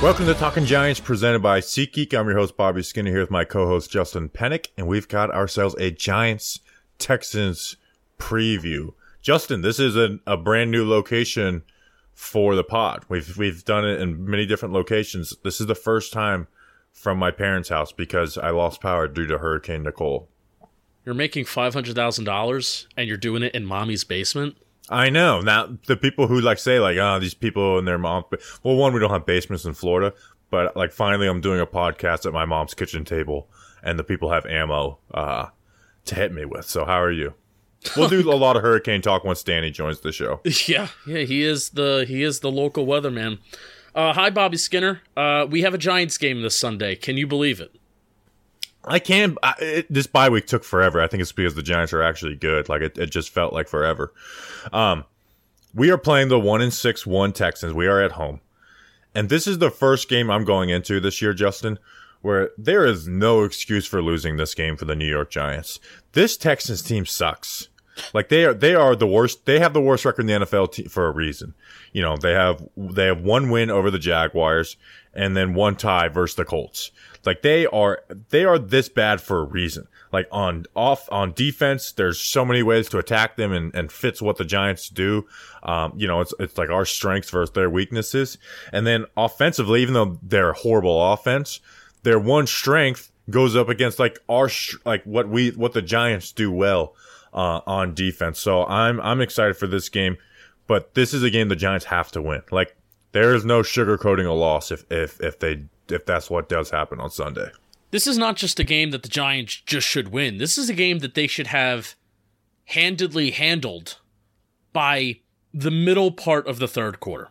Welcome to Talking Giants presented by SeatGeek. I'm your host, Bobby Skinner, here with my co host, Justin Pennick, and we've got ourselves a Giants Texans preview. Justin, this is a, a brand new location for the pod. We've, we've done it in many different locations. This is the first time from my parents' house because I lost power due to Hurricane Nicole. You're making five hundred thousand dollars and you're doing it in mommy's basement. I know. Now the people who like say like, oh, these people and their mom. Well, one, we don't have basements in Florida, but like finally, I'm doing a podcast at my mom's kitchen table, and the people have ammo uh, to hit me with. So how are you? We'll do a lot of hurricane talk once Danny joins the show. Yeah, yeah, he is the he is the local weatherman. Uh, hi, Bobby Skinner. Uh, we have a Giants game this Sunday. Can you believe it? I can. I, it, this bye week took forever. I think it's because the Giants are actually good. Like it, it just felt like forever. Um, we are playing the one and six one Texans. We are at home, and this is the first game I'm going into this year, Justin, where there is no excuse for losing this game for the New York Giants. This Texans team sucks. Like they are, they are the worst. They have the worst record in the NFL for a reason. You know, they have they have one win over the Jaguars and then one tie versus the Colts. Like they are, they are this bad for a reason. Like on off on defense, there's so many ways to attack them and, and fits what the Giants do. Um, you know, it's it's like our strengths versus their weaknesses. And then offensively, even though they're horrible offense, their one strength goes up against like our like what we what the Giants do well uh, on defense. So I'm I'm excited for this game, but this is a game the Giants have to win. Like there is no sugarcoating a loss if if if they if that's what does happen on Sunday. This is not just a game that the Giants just should win. This is a game that they should have handedly handled by the middle part of the third quarter.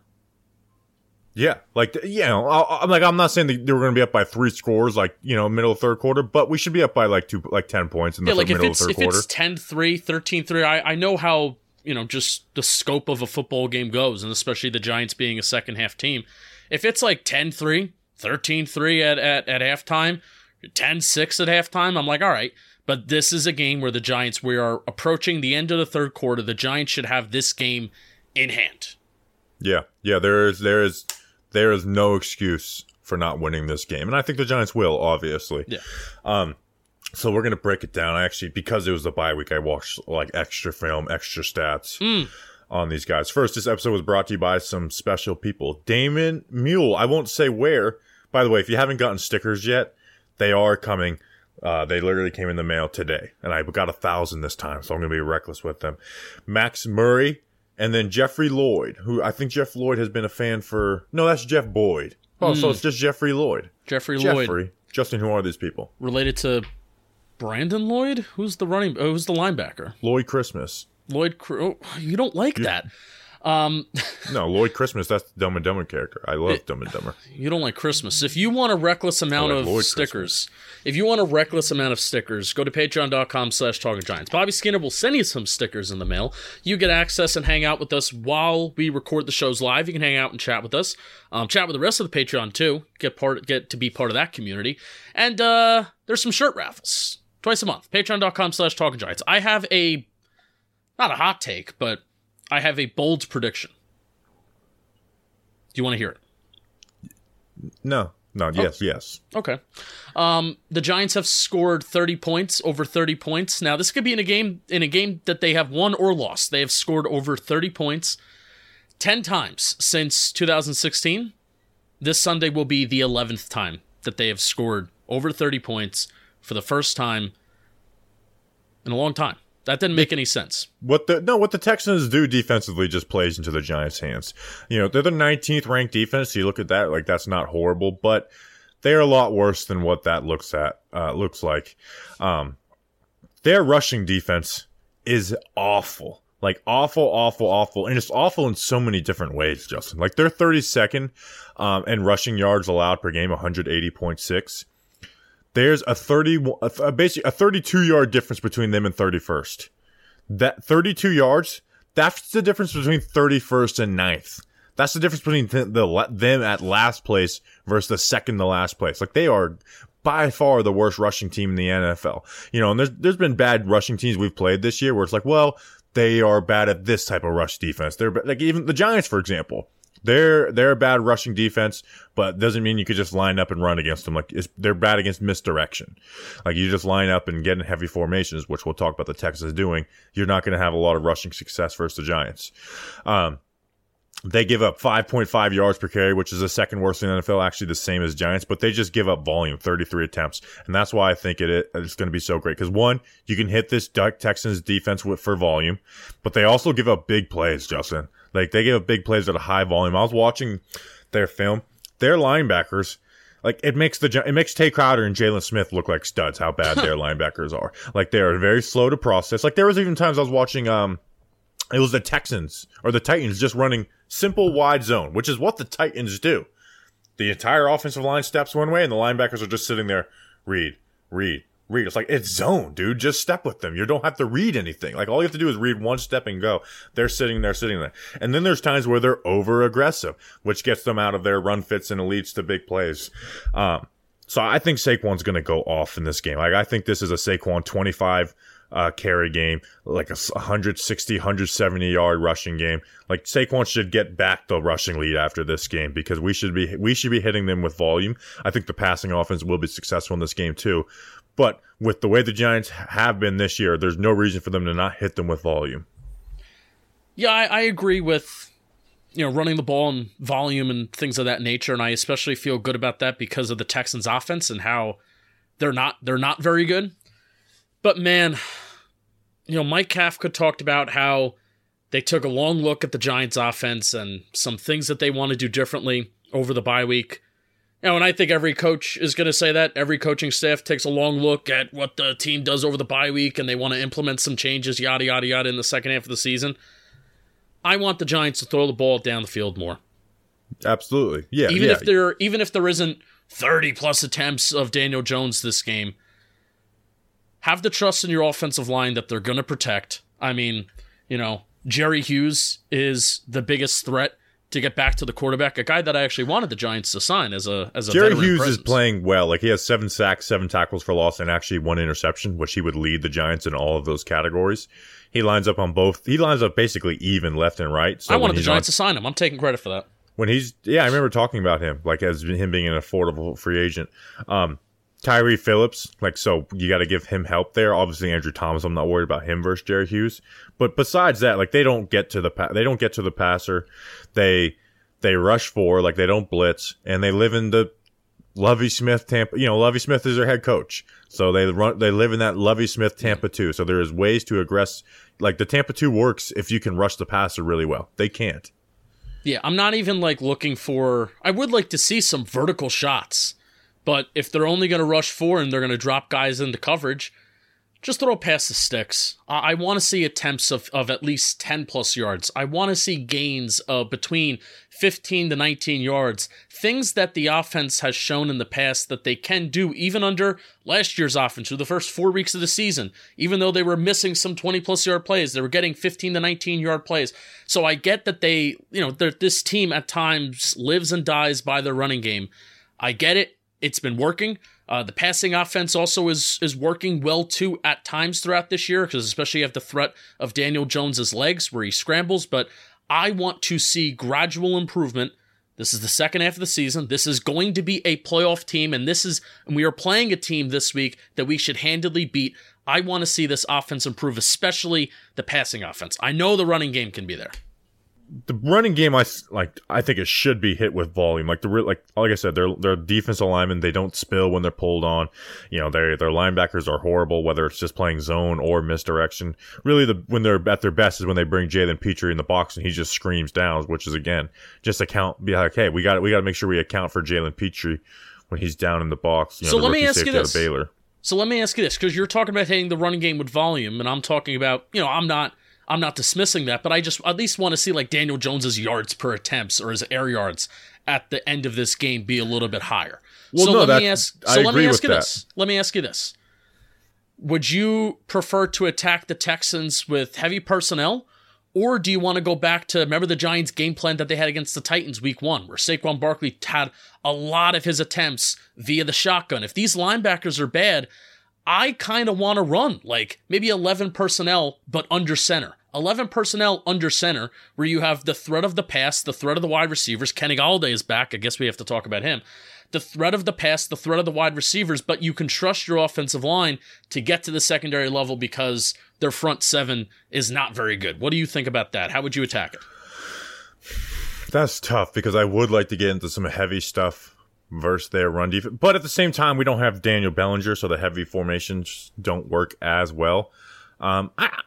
Yeah, like you know, I- I'm like I'm not saying they were going to be up by three scores, like you know, middle of third quarter, but we should be up by like two, like ten points in the Yeah, like middle of third if quarter. it's 10-3, 13-3, I, I know how, you know, just the scope of a football game goes, and especially the Giants being a second half team. If it's like 10-3, 13-3 at, at, at halftime, 10-6 at halftime, I'm like, all right. But this is a game where the Giants, we are approaching the end of the third quarter. The Giants should have this game in hand. Yeah, yeah. There is there is there is no excuse for not winning this game, and I think the Giants will, obviously. Yeah. Um, so we're gonna break it down. I actually, because it was the bye week, I watched like extra film, extra stats on these guys. First, this episode was brought to you by some special people. Damon Mule. I won't say where. By the way, if you haven't gotten stickers yet, they are coming. Uh, they literally came in the mail today, and I got a thousand this time, so I'm gonna be reckless with them. Max Murray, and then Jeffrey Lloyd, who I think Jeff Lloyd has been a fan for. No, that's Jeff Boyd. Oh, so hmm. it's just Jeffrey Lloyd. Jeffrey Lloyd, Jeffrey. Justin, who are these people? related to Brandon Lloyd? Who's the running, oh, who's the linebacker? Lloyd Christmas. Lloyd, Cr- oh, you don't like that. Um, No, Lloyd Christmas. That's the Dumb and Dumber character. I love Dumb and Dumber. You don't like Christmas. If you want a reckless amount like of Lloyd stickers, if you want a reckless amount of stickers, go to patreon.com slash talking giants. Bobby Skinner will send you some stickers in the mail. You get access and hang out with us while we record the shows live. You can hang out and chat with us. Um, chat with the rest of the Patreon too. Get part get to be part of that community. And uh there's some shirt raffles. Twice a month. Patreon.com slash talking giants. I have a not a hot take, but I have a bold prediction. Do you want to hear it? No, no, yes, yes. Okay. Um, the Giants have scored 30 points, over 30 points. Now, this could be in a game in a game that they have won or lost. They have scored over 30 points 10 times since 2016. This Sunday will be the 11th time that they have scored over 30 points for the first time in a long time. That didn't make any sense. What the no, what the Texans do defensively just plays into the Giants' hands. You know, they're the 19th ranked defense. So you look at that, like that's not horrible, but they're a lot worse than what that looks at uh, looks like. Um, their rushing defense is awful, like awful, awful, awful, and it's awful in so many different ways. Justin, like they're 32nd um, in rushing yards allowed per game, 180.6 there's a 30 a, basically a 32 yard difference between them and 31st that 32 yards that's the difference between 31st and 9th that's the difference between th- the them at last place versus the second to last place. Like they are by far the worst rushing team in the NFL you know and there's there's been bad rushing teams we've played this year where it's like well they are bad at this type of rush defense. They're like even the Giants for example they're they're a bad rushing defense, but doesn't mean you could just line up and run against them. Like they're bad against misdirection. Like you just line up and get in heavy formations, which we'll talk about the Texans doing. You're not going to have a lot of rushing success versus the Giants. Um, they give up 5.5 yards per carry, which is the second worst in the NFL, actually the same as Giants, but they just give up volume, 33 attempts. And that's why I think it, it's going to be so great. Because one, you can hit this Texans defense with, for volume, but they also give up big plays, Justin. Like they give up big plays at a high volume. I was watching their film. Their linebackers, like it makes the it makes Tae Crowder and Jaylon Smith look like studs. How bad their linebackers are. Like they are very slow to process. Like there was even times I was watching. Um, it was the Texans or the Titans just running simple wide zone, which is what the Titans do. The entire offensive line steps one way, and the linebackers are just sitting there. Read, read, read. It's like it's zone, dude. Just step with them. You don't have to read anything. Like all you have to do is read one step and go. They're sitting there, sitting there. And then there's times where they're over aggressive, which gets them out of their run fits and leads to big plays. Um, so I think Saquon's going to go off in this game. Like I think this is a Saquon 25 uh, carry game, like a 160, 170 yard rushing game. Like Saquon should get back the rushing lead after this game because we should be we should be hitting them with volume. I think the passing offense will be successful in this game too. But with the way the Giants have been this year, there's no reason for them to not hit them with volume. Yeah, I, I agree with you know running the ball and volume and things of that nature, and I especially feel good about that because of the Texans' offense and how they're not they're not very good. But man, you know, Mike Kafka talked about how they took a long look at the Giants' offense and some things that they want to do differently over the bye week. You know, and I think every coach is going to say that. Every coaching staff takes a long look at what the team does over the bye week and they want to implement some changes, yada, yada, yada, in the second half of the season. I want the Giants to throw the ball down the field more. Absolutely. Yeah. Even yeah. if there even if there isn't 30 plus attempts of Daniel Jones this game, have the trust in your offensive line that they're going to protect. I mean, you know, Jerry Hughes is the biggest threat to get back to the quarterback, a guy that I actually wanted the Giants to sign as a as a Jerry Hughes presence. is playing well. Like he has seven sacks, seven tackles for loss, and actually one interception, which he would lead the Giants in all of those categories. He lines up on both. He lines up basically even left and right. So I wanted the Giants on- to sign him. I'm taking credit for that. when he's yeah, I remember talking about him like as him being an affordable free agent. Um, Tyre Phillips, like so, you got to give him help there. Obviously, Andrew Thomas, I'm not worried about him versus Jerry Hughes. But besides that, like they don't get to the pa- they don't get to the passer. They they rush for like they don't blitz, and they live in the Lovie Smith Tampa. You know, Lovie Smith is their head coach, so they run they live in that Lovie Smith Tampa two. So there is ways to aggress. Like the Tampa two works if you can rush the passer really well. They can't. Yeah, I'm not even like looking for. I would like to see some vertical shots, but if they're only going to rush four and they're going to drop guys into coverage, just throw past the sticks. I, I want to see attempts of, of at least 10 plus yards. I want to see gains of between 15 to 19 yards. Things that the offense has shown in the past that they can do, even under last year's offense, through the first four weeks of the season. Even though they were missing some 20 plus yard plays, they were getting 15 to 19 yard plays. So I get that they, you know, this team at times lives and dies by their running game. I get it. It's been working. Uh, the passing offense also is is working well too at times throughout this year because especially you have the threat of Daniel Jones's legs where he scrambles. But I want to see gradual improvement. This is the second half of the season. This is going to be a playoff team, and this is and we are playing a team this week that we should handily beat. I want to see this offense improve, especially the passing offense. I know the running game can be there. The running game, I like. I think it should be hit with volume. Like the like like I said, their their defensive linemen they don't spill when they're pulled on. You know, their their linebackers are horrible, whether it's just playing zone or misdirection. Really, the when they're at their best is when they bring Jalen Pitre in the box and he just screams down, which is again just account. Be like, hey, we got we got to make sure we account for Jalen Pitre when he's down in the box. You know, So let me ask you safety out of this. Baylor. So let me ask you this, because you're talking about hitting the running game with volume, and I'm talking about, you know, I'm not, I'm not dismissing that, but I just at least want to see like Daniel Jones's yards per attempts or his air yards at the end of this game be a little bit higher. Well, so no, let me that- ask. I So let me ask you that. this. Let me ask you this. Would you prefer to attack the Texans with heavy personnel? Or do you want to go back to remember the Giants' game plan that they had against the Titans week one, where Saquon Barkley had a lot of his attempts via the shotgun? If these linebackers are bad, I kind of want to run like maybe 11 personnel, but under center. 11 personnel under center, where you have the threat of the pass, the threat of the wide receivers. Kenny Golladay is back. I guess we have to talk about him. The threat of the pass, the threat of the wide receivers, but you can trust your offensive line to get to the secondary level because their front seven is not very good. What do you think about that? How would you attack it? That's tough because I would like to get into some heavy stuff versus their run defense. But at the same time, we don't have Daniel Bellinger, so the heavy formations don't work as well. Um, I,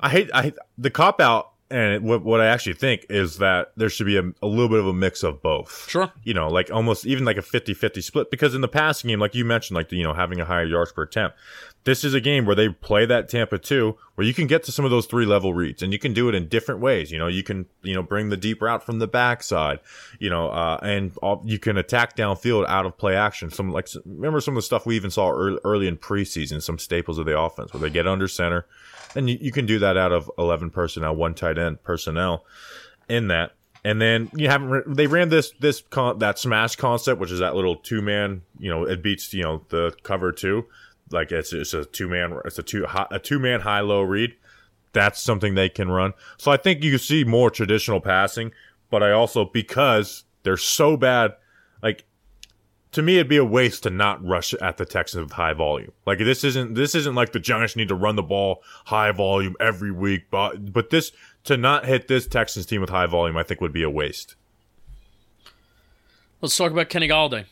I hate, I hate the cop out, and what what I actually think is that there should be a, a little bit of a mix of both. Sure. You know, like almost even like a 50-50 split because in the passing game, like you mentioned, like you know having a higher yards per attempt. This is a game where they play that Tampa 2 where you can get to some of those three level reads and you can do it in different ways. You know, you can, you know, bring the deep route from the backside, you know, uh, and all, you can attack downfield out of play action. Some like, remember some of the stuff we even saw early, early in preseason, some staples of the offense where they get under center and you, you can do that out of 11 personnel, one tight end personnel in that. And then you haven't. They ran this this con, that smash concept, which is that little two man. You know, it beats you know the cover two. Like it's it's a two man. It's a two a two man high low read. That's something they can run. So I think you see more traditional passing. But I also because they're so bad, like to me, it'd be a waste to not rush at the Texans with high volume. Like this isn't this isn't like the Giants need to run the ball high volume every week, but but this to not hit this Texans team with high volume, I think would be a waste. Let's talk about Kenny Golladay.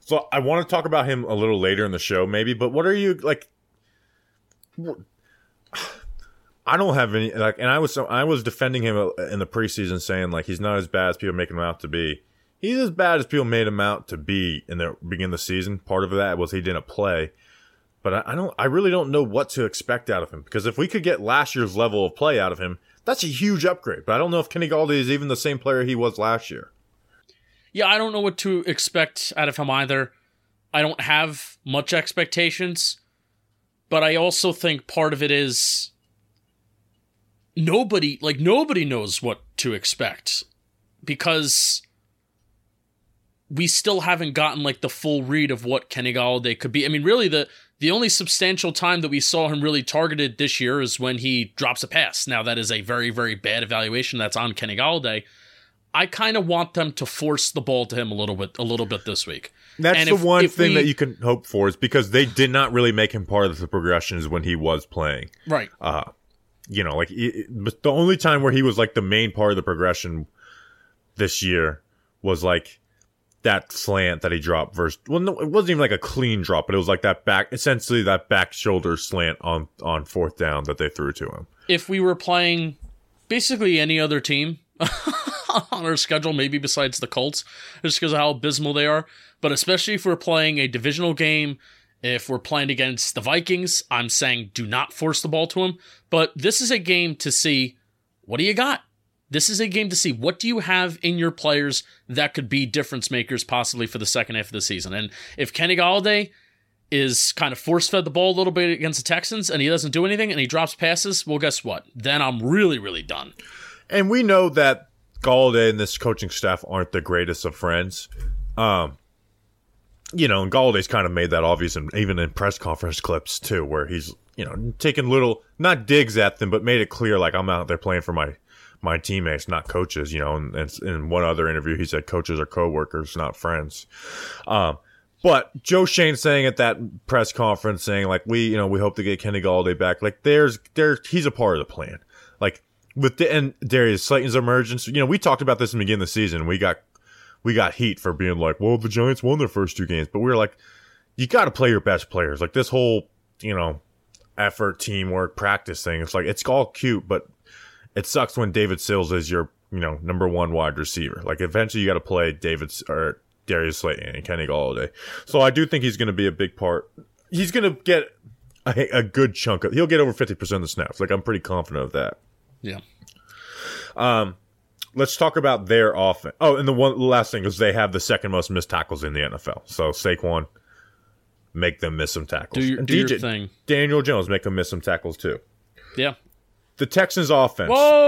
So I want to talk about him a little later in the show, maybe. But what are you like? I don't have any like, and I was I was defending him uh, in the preseason, saying like he's not as bad as people make him out to be. He's as bad as people made him out to be in the beginning of the season. Part of that was he didn't play, but I, I don't. I really don't know what to expect out of him because if we could get last year's level of play out of him, that's a huge upgrade. But I don't know if Kenny Golladay is even the same player he was last year. Yeah, I don't know what to expect out of him either. I don't have much expectations, but I also think part of it is nobody, like, nobody knows what to expect because we still haven't gotten, like, the full read of what Kenny Golladay could be. I mean, really, the. The only substantial time that we saw him really targeted this year is when he drops a pass. Now that is a very, very bad evaluation that's on Kenny Golladay. I kind of want them to force the ball to him a little bit, a little bit this week. That's And the if- one if thing we- that you can hope for is because they did not really make him part of the progressions when he was playing. Right. Uh you know, like it, the only time where he was like the main part of the progression this year was like that slant that he dropped versus well no it wasn't even like a clean drop but it was like that back essentially that back shoulder slant on on fourth down that they threw to him if we were playing basically any other team on our schedule, maybe besides the Colts, just because of how abysmal they are, but especially if we're playing a divisional game, if we're playing against the Vikings, I'm saying do not force the ball to them. But this is a game to see what do you got? This is a game to see what do you have in your players that could be difference makers possibly for the second half of the season. And if Kenny Golladay is kind of force fed the ball a little bit against the Texans and he doesn't do anything and he drops passes, well, guess what? Then I'm really, really done. and we know that Golladay and this coaching staff aren't the greatest of friends um you know and Golladay's kind of made that obvious and even in press conference clips too where he's you know taking little not digs at them but made it clear like I'm out there playing for my my teammates not coaches you know and, in one other interview he said coaches are coworkers not friends um but Joe Schoen saying at that press conference, saying like we, you know, we hope to get Kenny Golladay back. Like there's there, he's a part of the plan. Like with the, and Darius Slayton's emergence. You know, we talked about this in the beginning of the season. We got we got heat for being like, well, the Giants won their first two games, but we were like, you got to play your best players. Like this whole, you know, effort, teamwork, practice thing. It's like it's all cute, but it sucks when David Sills is your, you know, number one wide receiver. Like eventually you got to play David or Darius Slayton and Kenny Golladay. So I do think he's going to be a big part. He's going to get a, a good chunk of. He'll get over fifty percent of the snaps. Like I'm pretty confident of that. Yeah. Um, Let's talk about their offense. Oh, and the one the last thing is they have the second most missed tackles in the NFL. So Saquon make them miss some tackles. Do your, do your thing. Daniel Jones make them miss some tackles too. Yeah. The Texans offense. Whoa!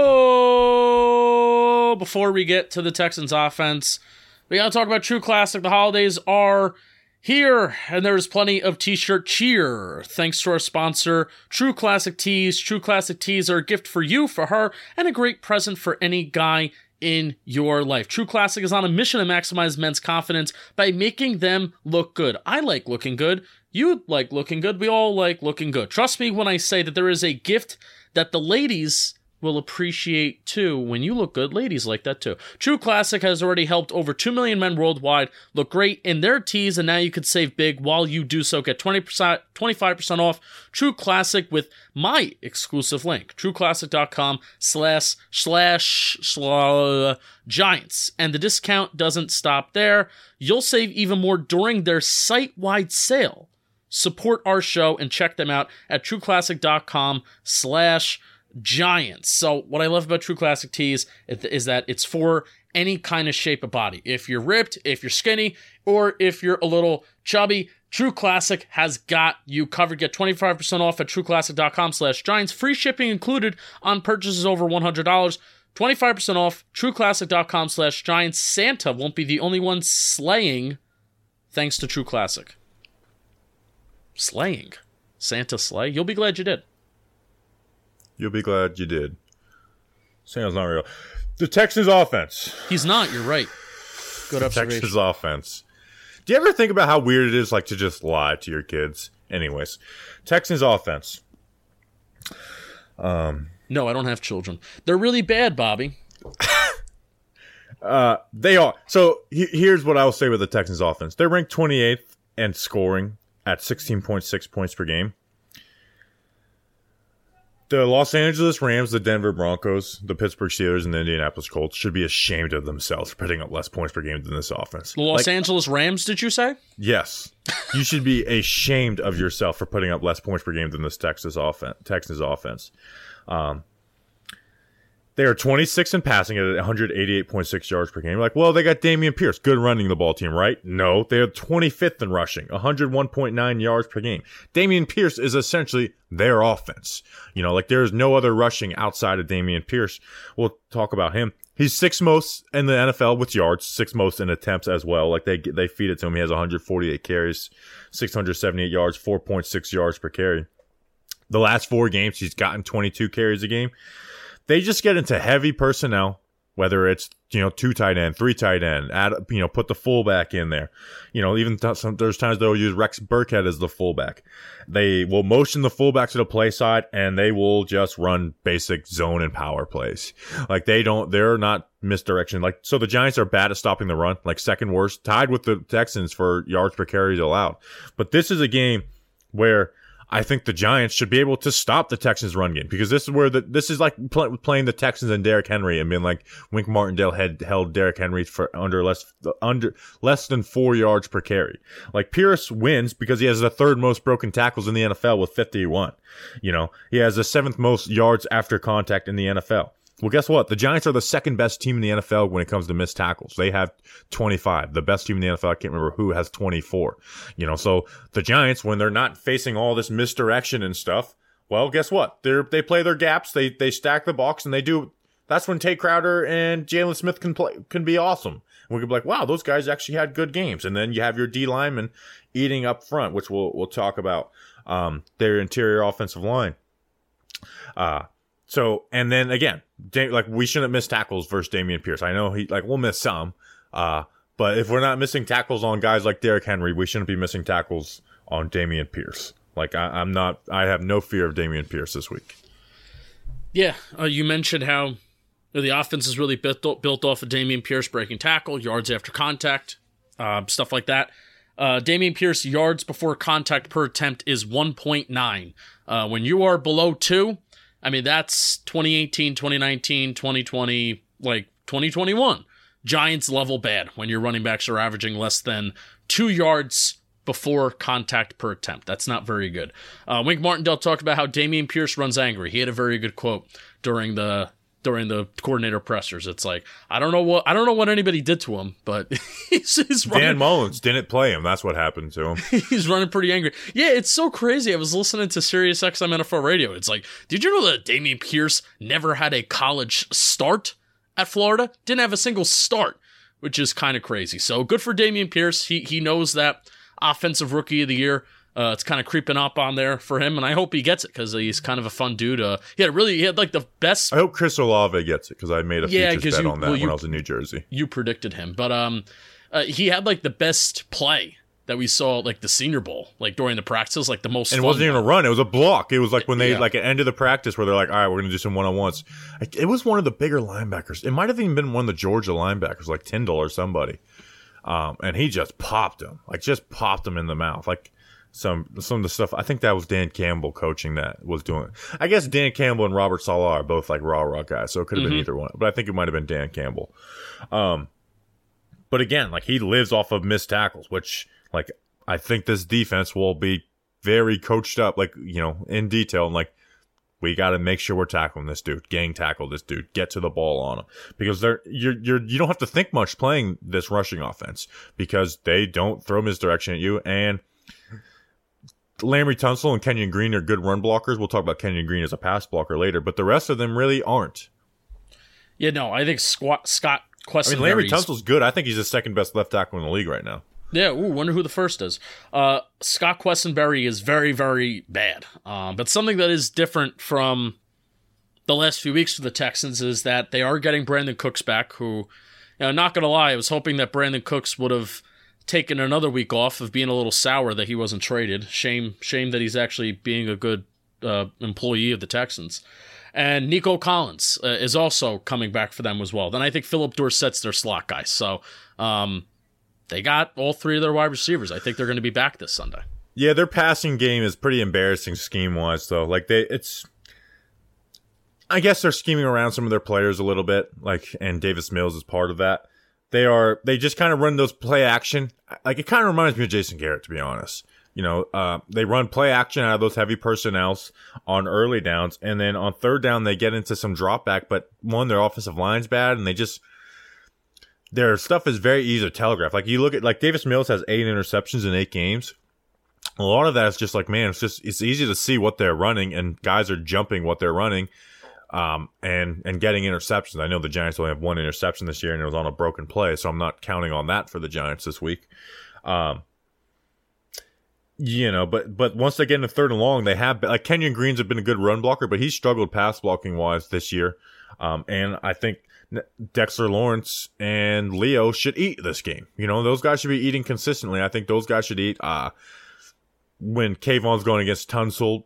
Before we get to the Texans offense, we gotta talk about True Classic. The holidays are here, and there's plenty of t-shirt cheer. Thanks to our sponsor, True Classic Tees. True Classic Tees are a gift for you, for her, and a great present for any guy in your life. True Classic is on a mission to maximize men's confidence by making them look good. I like looking good. You like looking good. We all like looking good. Trust me when I say that there is a gift that the ladies will appreciate too. When you look good, ladies like that too. True Classic has already helped over 2 million men worldwide look great in their tees, and now you can save big while you do so. Get 20%, 25% off True Classic with my exclusive link, trueclassic.com slash slash giants. And the discount doesn't stop there. You'll save even more during their site-wide sale support our show and check them out at trueclassic.com slash giants. So what i love about true classic tees is- that it's for any kind of shape of body. If you're ripped if you're skinny or if you're a little chubby true classic has got you covered. Get 25% off at trueclassic.com slash giants. Free shipping included on purchases over $100 25% off trueclassic.com slash giants. Santa won't be the only one slaying thanks to true classic slaying santa slay you'll be glad you did You'll be glad you did. Sounds not real. The Texans offense. he's not you're right good observation Texans offense. Do you ever think about how weird it is like to just lie to your kids? Anyways, Texans offense. Um. no i don't have children they're really bad bobby They are. So he- here's what I will say with the Texans offense. They're ranked 28th and scoring at 16.6 points per game. The Los Angeles Rams, the Denver Broncos, the Pittsburgh Steelers, and the Indianapolis Colts should be ashamed of themselves for putting up less points per game than this offense. the los Like, angeles rams did you say Yes, you should be ashamed of yourself for putting up less points per game than this Texas offense. Texas offense. Um, they are 26 in passing at 188.6 yards per game. Like, well, they got Dameon Pierce, good running the ball team, right? No, they are 25th in rushing, 101.9 yards per game. Dameon Pierce is essentially their offense. You know, like there's no other rushing outside of Dameon Pierce. We'll talk about him. He's sixth most in the NFL with yards, sixth most in attempts as well. Like they they feed it to him. He has 148 carries, 678 yards, 4.6 yards per carry. The last four games, he's gotten 22 carries a game. They just get into heavy personnel, whether it's you know two tight end, three tight end, add you know put the fullback in there. You know even th- some, there's times they'll use Rex Burkhead as the fullback. They will motion the fullback to the play side, and they will just run basic zone and power plays. Like they don't, they're not misdirection. Like so, the Giants are bad at stopping the run, like second worst, tied with the Texans for yards per carries allowed. But this is a game where I think the Giants should be able to stop the Texans' run game because this is where the this is like pl- playing the Texans and Derrick Henry and being like Wink Martindale had held Derrick Henry for under less under less than four yards per carry. Like Pierce wins because he has the third most broken tackles in the NFL with 51. You know, he has the seventh most yards after contact in the NFL. Well, guess what? The Giants are the second best team in the NFL when it comes to missed tackles. They have 25. The best team in the NFL, I can't remember who, has 24. You know, so the Giants, when they're not facing all this misdirection and stuff, well, guess what? They they play their gaps. They they stack the box and they do. That's when Tae Crowder and Jaylon Smith can play can be awesome. And we can be like, wow, those guys actually had good games. And then you have your D lineman eating up front, which we'll we'll talk about. Um, their interior offensive line. Uh so and then again, like we shouldn't miss tackles versus Dameon Pierce. I know he like we'll miss some, uh, but if we're not missing tackles on guys like Derrick Henry, we shouldn't be missing tackles on Dameon Pierce. Like I, I'm not, I have no fear of Dameon Pierce this week. Yeah, uh, you mentioned how you know, the offense is really built built off of Dameon Pierce breaking tackle, yards after contact, uh, stuff like that. Uh, Dameon Pierce yards before contact per attempt is 1.9. Uh, when you are below two, I mean that's 2018, 2019, 2020, like 2021. Giants level bad when your running backs are averaging less than two yards before contact per attempt. That's not very good. Uh, Wink Martindale talked about how Dameon Pierce runs angry. He had a very good quote during the during the coordinator pressers. It's like I don't know what I don't know what anybody did to him, but he's, he's Dan running, Mullins didn't play him. That's what happened to him. he's running pretty angry. Yeah, it's so crazy. I was listening to Sirius XM NFL radio. It's like, did you know that Dameon Pierce never had a college start at Florida? Didn't have a single start, which is kind of crazy. So good for Dameon Pierce. He he knows that offensive rookie of the year. Uh, it's kind of creeping up on there for him, and I hope he gets it because he's kind of a fun dude. Uh, he had really, he had like the best. I hope Chris Olave gets it because I made a Yeah, futures bet you- on that well, when you- I was in New Jersey. You predicted him, but um, uh, he had like the best play that we saw, like the Senior Bowl, like during the practices, like the most. And it wasn't even a run; it was a block. It was like when they Yeah. like at end of the practice where they're like, "All right, we're gonna do some one on ones." It was one of the bigger linebackers. It might have even been one of the Georgia linebackers, like Tindall or somebody. Um, and he just popped him, like just popped him in the mouth, like some some of the stuff. I think that was Dan Campbell coaching that was doing. it. I guess Dan Campbell and Robert Saleh are both like raw raw guys, so it could have been either one. But I think it might have been Dan Campbell. Um, but again, like he lives off of missed tackles, which like I think this defense will be very coached up, like you know, in detail, and like we got to make sure we're tackling this dude, gang tackle this dude, get to the ball on him because they're you're you're you don't have to think much playing this rushing offense because they don't throw misdirection at you and. Laremy Tunsil and Kenyon Green are good run blockers. We'll talk about Kenyon Green as a pass blocker later, but the rest of them really aren't. Yeah, no, I think Squat, Scott I mean, Laremy Tunsil's good. I think he's the second best left tackle in the league right now. Yeah, ooh, wonder who the first is. Uh, Scott Quessenberry is very, very bad. Um, but something that is different from the last few weeks for the Texans is that they are getting Brandin Cooks back, who, you know, not going to lie, I was hoping that Brandin Cooks would have taken another week off of being a little sour that he wasn't traded. Shame, shame that he's actually being a good uh, employee of the Texans. And Nico Collins uh, is also coming back for them as well. Then I think Phillip Dorsett's their slot guy. So, um, they got all three of their wide receivers. I think they're going to be back this Sunday. Yeah, their passing game is pretty embarrassing scheme wise though. Like they it's I guess they're scheming around some of their players a little bit, like and Davis Mills is part of that. They are they just kind of run those play action. Like it kind of reminds me of Jason Garrett to be honest. You know, uh, they run play action out of those heavy personnels on early downs, and then on third down they get into some drop back. But one, their offensive line's bad, and they just their stuff is very easy to telegraph. Like you look at like Davis Mills has eight interceptions in eight games. A lot of that is just like, man, it's just it's easy to see what they're running, and guys are jumping what they're running, um, and and getting interceptions. I know the Giants only have one interception this year, and it was on a broken play, so I'm not counting on that for the Giants this week. Um, you know, but but once they get into third and long, they have like Kenyon Green's have been a good run blocker, but he's struggled pass blocking wise this year, um, and I think Dexter Lawrence and Leo should eat this game. You know, those guys should be eating consistently. I think those guys should eat. Uh, when Kayvon's going against Tunsil,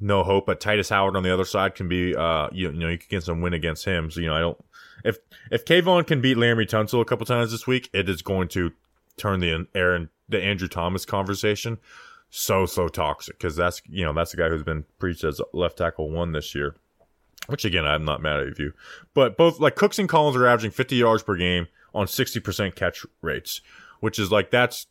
no hope. But Tytus Howard on the other side can be, uh, you, you know, you can get some win against him. So you know, I don't. If if Kayvon can beat Larry Tunsil a couple times this week, it is going to turn the Aaron the Andrew Thomas conversation so so toxic because that's you know that's the guy who's been preached as left tackle one this year. Which again, I'm not mad at you, but both like Cooks and Collins are averaging 50 yards per game on 60% catch rates, which is like that's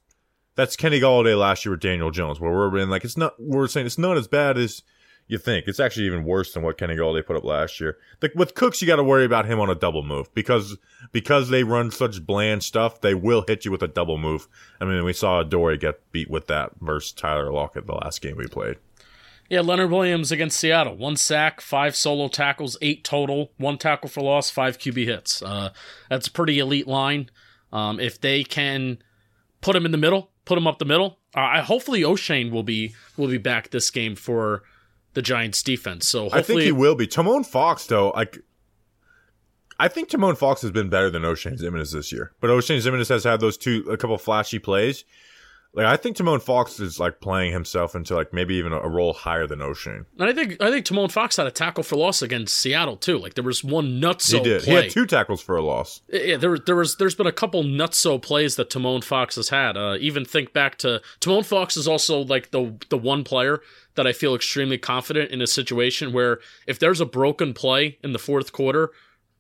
that's Kenny Golladay last year with Daniel Jones, where we're being like it's not we're saying it's not as bad as you think. It's actually even worse than what Kenny Golladay put up last year. Like with Cooks, you got to worry about him on a double move because because they run such bland stuff, they will hit you with a double move. I mean, we saw Dory get beat with that versus Tyler Lockett the last game we played. Yeah, Leonard Williams against Seattle. One sack, five solo tackles, eight total, one tackle for loss, five QB hits. Uh, that's a pretty elite line. Um, if they can put him in the middle, put him up the middle, uh, I hopefully Oshane will be will be back this game for the Giants defense. So hopefully, I think he will be. Tomon Fox, though, like I think Tomon Fox has been better than Oshane Ximines this year. But Oshane Ximines has had those two a couple flashy plays. Like I think Tomon Fox is like playing himself into like maybe even a, role higher than Oshane. And I think I think Tomon Fox had a tackle for loss against Seattle too. Like there was one nutso play. He did. play. He had two tackles for a loss. Yeah, there there was there's been a couple nutso plays that Tomon Fox has had. Uh, even think back to Tomon Fox is also like the the one player that I feel extremely confident in a situation where if there's a broken play in the fourth quarter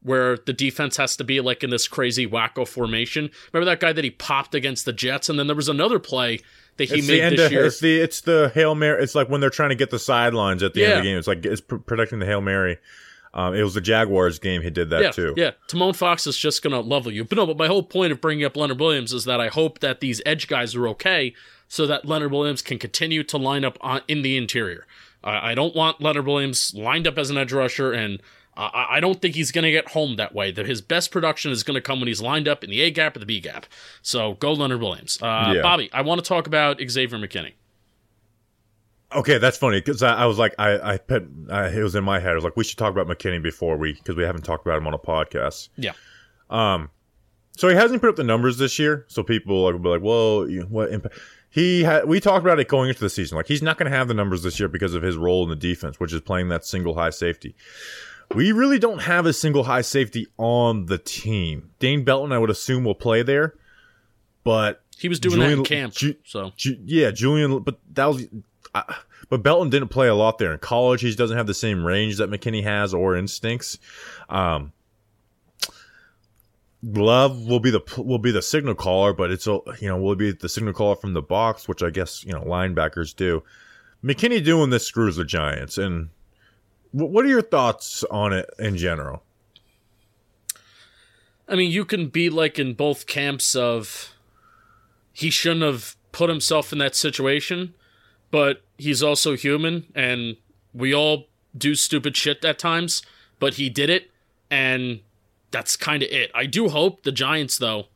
where the defense has to be like in this crazy wacko formation. Remember that guy that he popped against the Jets, and then there was another play that he It's made this of, year. it's the it's the hail mary. It's like when they're trying to get the sidelines at the end of the game. It's like it's pr- protecting the hail mary. Um, it was the Jaguars game. He did that yeah, too. Yeah, Tomon Fox is just gonna level you. But no, but my whole point of bringing up Leonard Williams is that I hope that these edge guys are okay, so that Leonard Williams can continue to line up on, in the interior. I I don't want Leonard Williams lined up as an edge rusher, and uh, I I don't think he's gonna get home that way. That his best production is gonna come when he's lined up in the A gap or the B gap. So go Leonard Williams. Uh, Yeah. Bobby, I want to talk about Xavier McKinney. Okay, that's funny because I, I was like, I, I put, I, it was in my head. I was like, we should talk about McKinney before we, because we haven't talked about him on a podcast. Yeah. Um, So he hasn't put up the numbers this year. So people like, will be like, well, what impact? He had, we talked about it going into the season. Like he's not going to have the numbers this year because of his role in the defense, which is playing that single high safety. We really don't have a single high safety on the team. Dane Belton, I would assume, will play there, but He was doing that in camp. Ju- so Ju- yeah, Julian, but that was, uh, but Belton didn't play a lot there in college. He doesn't have the same range that McKinney has or instincts. Um, Love will be the will be the signal caller, but it's a you know will be the signal caller from the box, which I guess you know linebackers do. McKinney doing this screws the Giants, and what are your thoughts on it in general? I mean, you can be like in both camps of he shouldn't have put himself in that situation, but he's also human and we all do stupid shit at times, but he did it and that's kind of it. I do hope the Giants though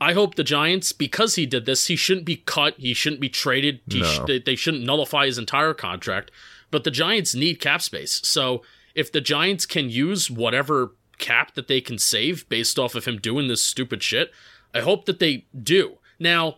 I hope the Giants, because he did this, he shouldn't be cut. He shouldn't be traded. He No. sh- they, they shouldn't nullify his entire contract. But the Giants need cap space. So if the Giants can use whatever cap that they can save based off of him doing this stupid shit, I hope that they do. Now,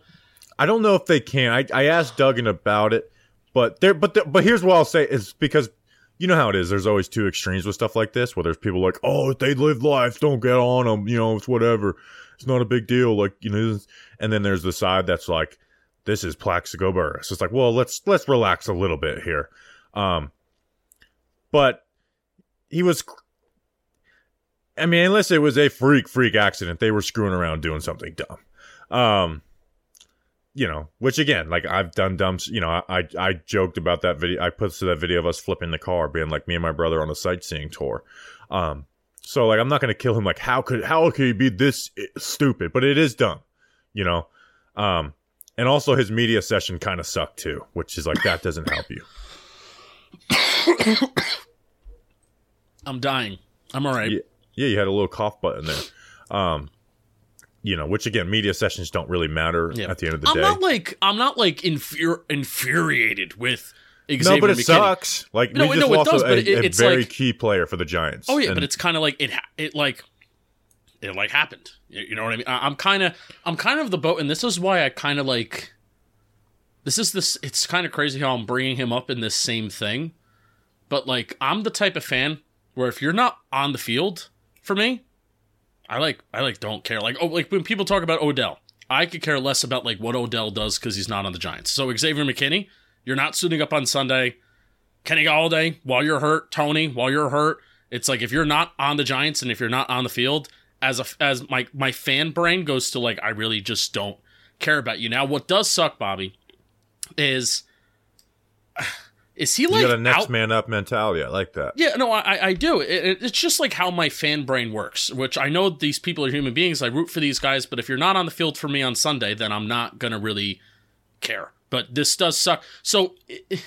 I don't know if they can. I, I asked Duggan about it, but there, but but here's what I'll say is because you know how it is. There's always two extremes with stuff like this, where there's people like, oh, they live life, don't get on them. You know, it's whatever. It's not a big deal. Like you know, and then there's the side that's like, this is Plaxico Burress. It's like, well, let's let's relax a little bit here. Um, but he was. I mean, unless it was a freak freak accident, they were screwing around doing something dumb. Um, you know, which again, like I've done dumb. You know, I I joked about that video. I put to that video of us flipping the car, being like me and my brother on a sightseeing tour. Um, so like I'm not gonna kill him. Like how could how could he be this stupid? But it is dumb, you know. Um, and also his media session kind of sucked too, which is like that doesn't help you. I'm dying. I'm all right. Yeah, yeah, you had a little cough button there. Um, you know, which again, media sessions don't really matter Yeah. at the end of the day. I'm not like I'm not like infur- infuriated with Xavier no, but it McKinney. sucks. Like No, we just no, it does, a, but it- a it's very like- key player for the Giants. Oh yeah, And- but it's kind of like it. It like it like happened. You know what I mean? I, I'm kind of I'm kind of the boat, and this is why I kind of like. This is this. It's kind of crazy how I'm bringing him up in this same thing, but like I'm the type of fan where if you're not on the field for me, I like I like don't care. Like oh like when people talk about Odell, I could care less about like what Odell does because he's not on the Giants. So Xavier McKinney, you're not suiting up on Sunday. Kenny Golladay, while you're hurt, Tony, while you're hurt, it's like if you're not on the Giants and if you're not on the field, as a as my my fan brain goes to like I really just don't care about you. Now, what does suck, Bobby, is is he like you got a next out- man up mentality. I like that. yeah, no, I, I do. It, it- it's just like how my fan brain works, which I know these people are human beings. I root for these guys, but if you're not on the field for me on Sunday, then I'm not gonna really care. But this does suck. So it,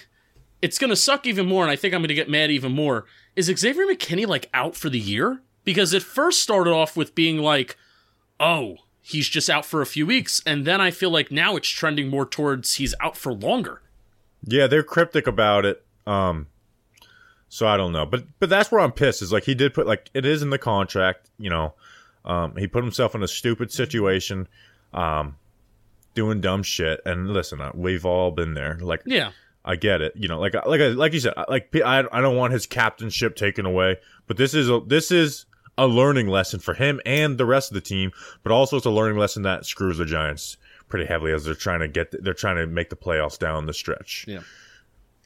it's gonna suck even more, and I think I'm gonna get mad even more. Is Xavier McKinney like out for the year? Because it first started off with being like, oh, he's just out for a few weeks, and then I feel like now it's trending more towards he's out for longer. Yeah, they're cryptic about it. Um, so I don't know, but but that's where I'm pissed. Is like he did put like it is in the contract. You know, um, he put himself in a stupid situation. Um, doing dumb shit. And listen, uh, we've all been there. Like, Yeah. I get it. You know, like like like you said, like I I don't want his captainship taken away, but this is a this is a learning lesson for him and the rest of the team, but also it's a learning lesson that screws the Giants pretty heavily as they're trying to get they're trying to make the playoffs down the stretch. Yeah.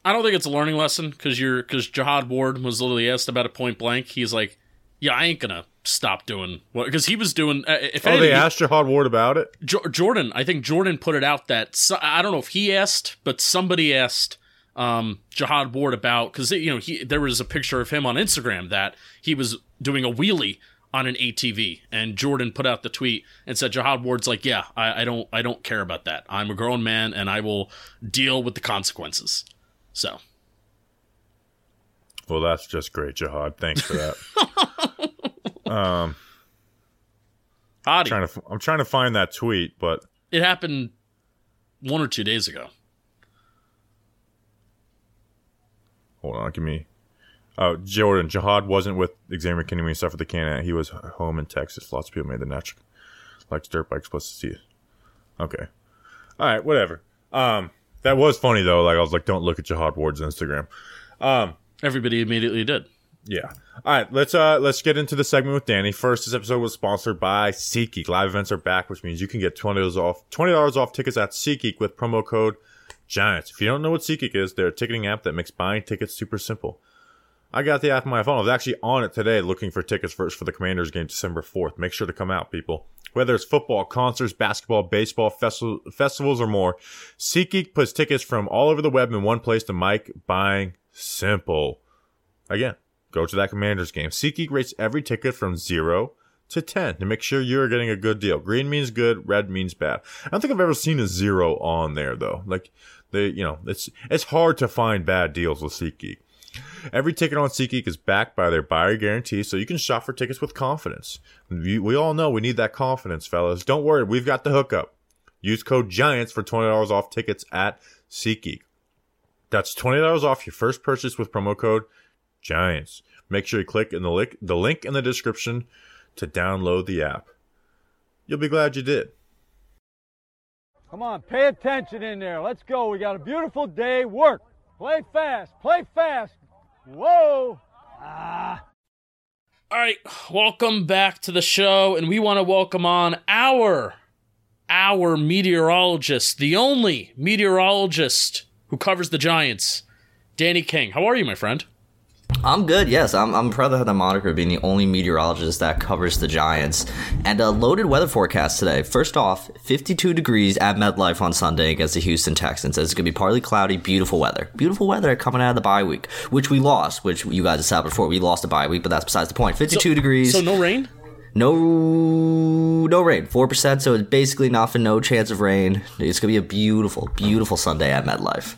I don't think it's a learning lesson because you're because Jihad Ward was literally asked about it point blank. He's like, "Yeah, I ain't gonna stop doing what," because he was doing. Uh, if Oh, anything, they asked Jihad Ward about it. Jo- Jordan, I think Jordan put it out that so, I don't know if he asked, but somebody asked um, Jihad Ward about because you know he there was a picture of him on Instagram that he was doing a wheelie on an ATV, and Jordan put out the tweet and said Jihad Ward's like, yeah, I, I don't I don't care about that. I'm a grown man and I will deal with the consequences. So Well, that's just great, Jihad. Thanks for that. Um, Hottie, trying to I'm trying to find that tweet, but it happened one or two days ago. hold on, give me. Oh, Jordan Jihad wasn't with Xavier McKinney when he suffered the can. He was home in Texas. Lots of people made the natural like dirt bikes plus to see it. Okay, all right, whatever. Um, that was funny though. Like I was like, don't look at Jihad Ward's Instagram. Um, Everybody immediately did. Yeah. All right, let's uh let's get into the segment with Danny. First, this episode was sponsored by SeatGeek. Live events are back, which means you can get twenty dollars off twenty dollars off tickets at SeatGeek with promo code Giants. If you don't know what SeatGeek is, they're a ticketing app that makes buying tickets super simple. I got the app on my phone. I was actually on it today looking for tickets first for the Commanders game December 4th. Make sure to come out, people. Whether it's football, concerts, basketball, baseball, festival, festivals, or more, SeatGeek puts tickets from all over the web in one place to make buying simple. Again, go to that Commanders game. SeatGeek rates every ticket from 0 to 10 to make sure you're getting a good deal. Green means good, red means bad. I don't think I've ever seen a 0 on there though. Like they, you know, it's it's hard to find bad deals with SeatGeek. Every ticket on SeatGeek is backed by their buyer guarantee, so you can shop for tickets with confidence. We, we all know we need that confidence, fellas. Don't worry, we've got the hookup. Use code GIANTS for $20 off tickets at SeatGeek. That's $20 off your first purchase with promo code GIANTS. Make sure you click in the link, the link in the description to download the app. You'll be glad you did. Come on, pay attention in there. Let's go. We got a beautiful day. Work. Play fast. Play fast. Whoa. Ah. All right, welcome back to the show, and we want to welcome on our our meteorologist, the only meteorologist who covers the Giants, Danny King. How are you, my friend? I'm good. Yes, I'm. I'm proud to have the moniker of being the only meteorologist that covers the Giants. And a loaded weather forecast today. First off, 52 degrees at MetLife on Sunday against the Houston Texans. It's going to be partly cloudy, beautiful weather. Beautiful weather coming out of the bye week, which we lost. Which you guys have said before, we lost the bye week, but that's besides the point. 52 degrees. So no rain. No, no rain. Four percent. So it's basically nothing. No chance of rain. It's gonna be a beautiful, beautiful Sunday at MetLife.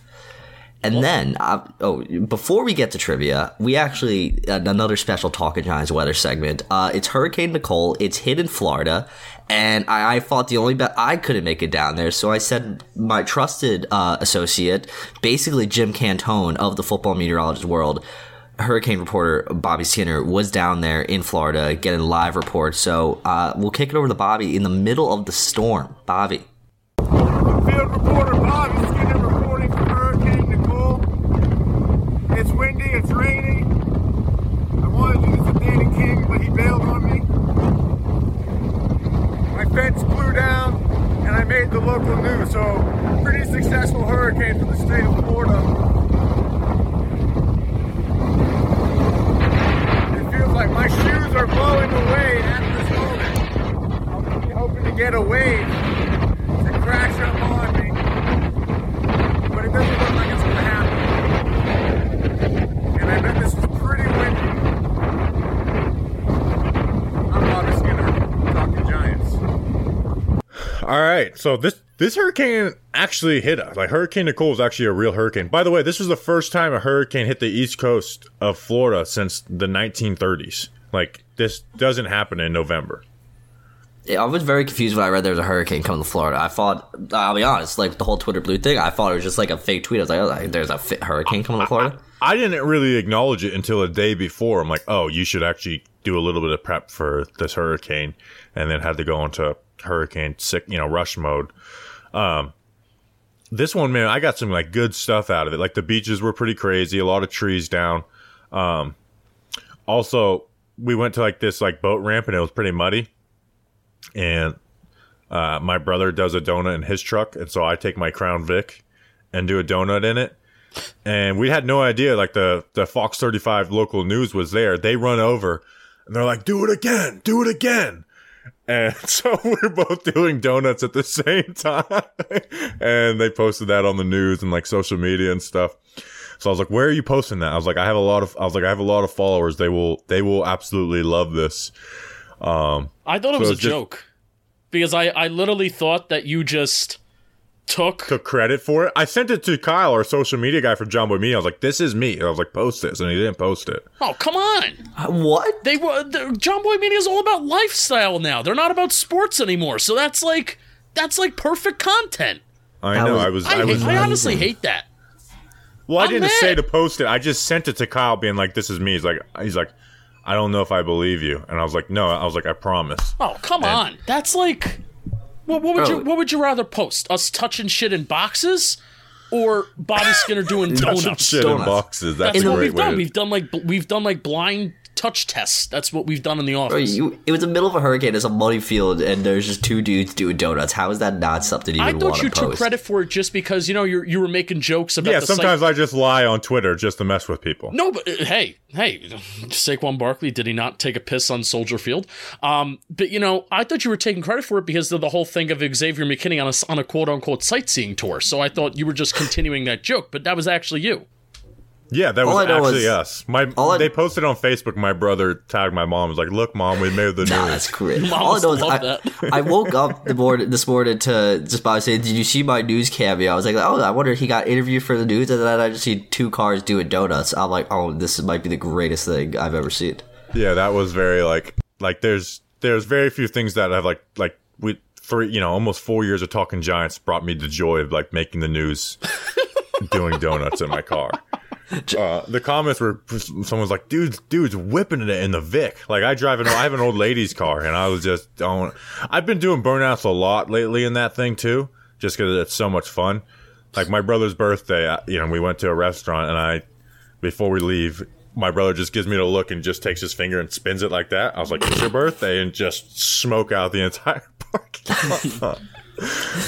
And then, uh, oh, before we get to trivia, we actually another special Talking Giants weather segment. Uh, it's Hurricane Nicole. It's hit in Florida, and I, I thought the only bet I couldn't make it down there, so I said my trusted uh, associate, basically Jim Cantore of the football meteorologist world, hurricane reporter Bobby Skinner was down there in Florida getting live reports. So uh, we'll kick it over to Bobby in the middle of the storm. Bobby. Field reporter Bobby Skinner reporting from Hurricane Nicole. It's windy, it's rainy. I wanted to do this with Danny King, but he bailed on me. My fence blew down, and I made the local news. So, pretty successful hurricane for the state of Florida. It feels like my shoes are blowing away at this moment. I'm hoping to get a wave to crash up on me. But it doesn't look like it's going to happen. And I bet this is pretty windy. I'm Bobby Skinner, talking Giants. All right, so this this hurricane actually hit us. Like Hurricane Nicole is actually a real hurricane. By the way, this was the first time a hurricane hit the east coast of Florida since the 1930s. Like this doesn't happen in November. Yeah, I was very confused when I read there was a hurricane coming to Florida. I thought, I'll be honest, like the whole Twitter blue thing, I thought it was just like a fake tweet. I was like, oh, there's a hurricane coming to Florida. I didn't really acknowledge it until a day before. I'm like, oh, you should actually do a little bit of prep for this hurricane, and then had to go into hurricane sick, you know, rush mode. Um, this one, man, I got some like good stuff out of it. Like the beaches were pretty crazy, a lot of trees down. Um, also, we went to like this like boat ramp and it was pretty muddy. And uh, my brother does a donut in his truck, and so I take my Crown Vic and do a donut in it. And we had no idea like the the Fox 35 local news was there. They run over and they're like, "Do it again, do it again." And so we're both doing donuts at the same time. and they posted that on the news and like social media and stuff. So I was like, "Where are you posting that?" I was like, "I have a lot of I was like, I have a lot of followers. They will they will absolutely love this." Um I thought it was a just- joke because I, I literally thought that you just took. took credit for it. I sent it to Kyle, our social media guy for John Boy Media. I was like, "This is me." And I was like, "Post this," and he didn't post it. Oh come on! Uh, What? They were the- John Boy Media is all about lifestyle now. They're not about sports anymore. So that's like that's like perfect content. I That know. was- I was. I, I, was. I honestly hate that. well, I I'm didn't mad. say to post it. I just sent it to Kyle, being like, "This is me." He's like, "He's like, I don't know if I believe you," and I was like, "No." I was like, "I promise." Oh come on! That's like what, what would you Oh. what would you rather post? Us touching shit in boxes, or Bobby Skinner doing Touching donuts? shit in boxes. That's That's a what we've way. done. to- We've done like we've done like blind touch tests. That's what we've done in the Bro, office. you, it was the middle of a hurricane. It's a muddy field, and there's just two dudes doing donuts. How is that not something you I thought you took credit for it just because you know you you were making jokes about yeah, the sometimes site. I just lie on Twitter just to mess with people. No, but uh, hey, hey, Saquon Barkley, did he not take a piss on Soldier Field? Um, but you know, I thought you were taking credit for it because of the whole thing of Xavier McKinney on a s- on a quote unquote sightseeing tour. So I thought you were just continuing that joke, but that was actually you. Yeah, that All was actually is- us. My all I- they posted on Facebook. My brother tagged my mom. Was like, "Look, mom, we made the news." Nah, that's great. Mom All I know is I. I woke up the morning this morning to just by saying, "Did you see my news cameo?" I was like, "Oh, I wonder if he got interviewed for the news." And then I just see two cars doing donuts. I'm like, "Oh, this might be the greatest thing I've ever seen." Yeah, that was very like like there's there's very few things that have like like we for you know almost four years of talking Giants brought me the joy of like making the news, doing donuts in my car. Uh, the comments were someone's like, "Dude's dude's whipping it in the Vic." Like I drive an I have an old lady's car, and I was just don't. I've been doing burnouts a lot lately in that thing too, just because it's so much fun. Like my brother's birthday, I- you know, we went to a restaurant, and I before we leave, my brother just gives me the look and just takes his finger and spins it like that. I was like, "It's your birthday," and just smoke out the entire parking lot.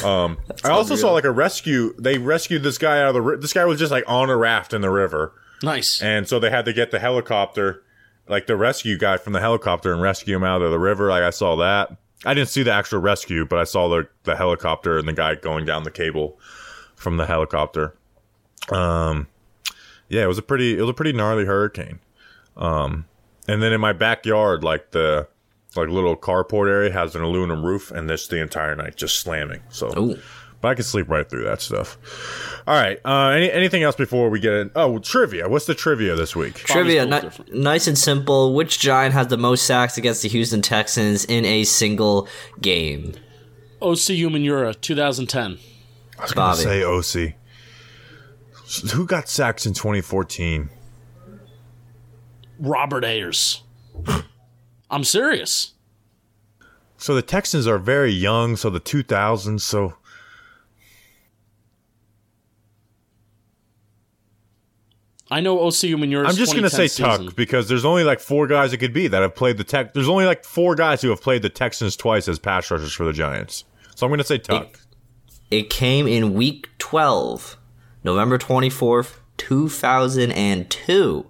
Um, I also saw like a rescue. They rescued this guy out of the. ri- This guy was just like on a raft in the river, Nice. and so they had to get the helicopter, like the rescue guy from the helicopter, and rescue him out of the river. Like I saw that. I didn't see the actual rescue, but I saw the the helicopter and the guy going down the cable from the helicopter. Um, yeah, it was a pretty it was a pretty gnarly hurricane. Um, and then in my backyard, like the like little carport area has an aluminum roof, and this the entire night just slamming. So, Ooh. but I can sleep right through that stuff. All right. Uh, any anything else before we get in? Oh, trivia. What's the trivia this week? Trivia, ni- nice and simple. Which Giant has the most sacks against the Houston Texans in a single game? OC Human Eura 2010. I was gonna Bobby. say Osi. Who got sacks in 2014? Robert Ayers. I'm serious. So the Texans are very young. So the 2000s. So I know Osi Umenyiora. I'm just gonna say season. Tuck because there's only like four guys it could be that have played the Tech. There's only like four guys who have played the Texans twice as pass rushers for the Giants. So I'm gonna say Tuck. It came in week 12, November 24th, 2002.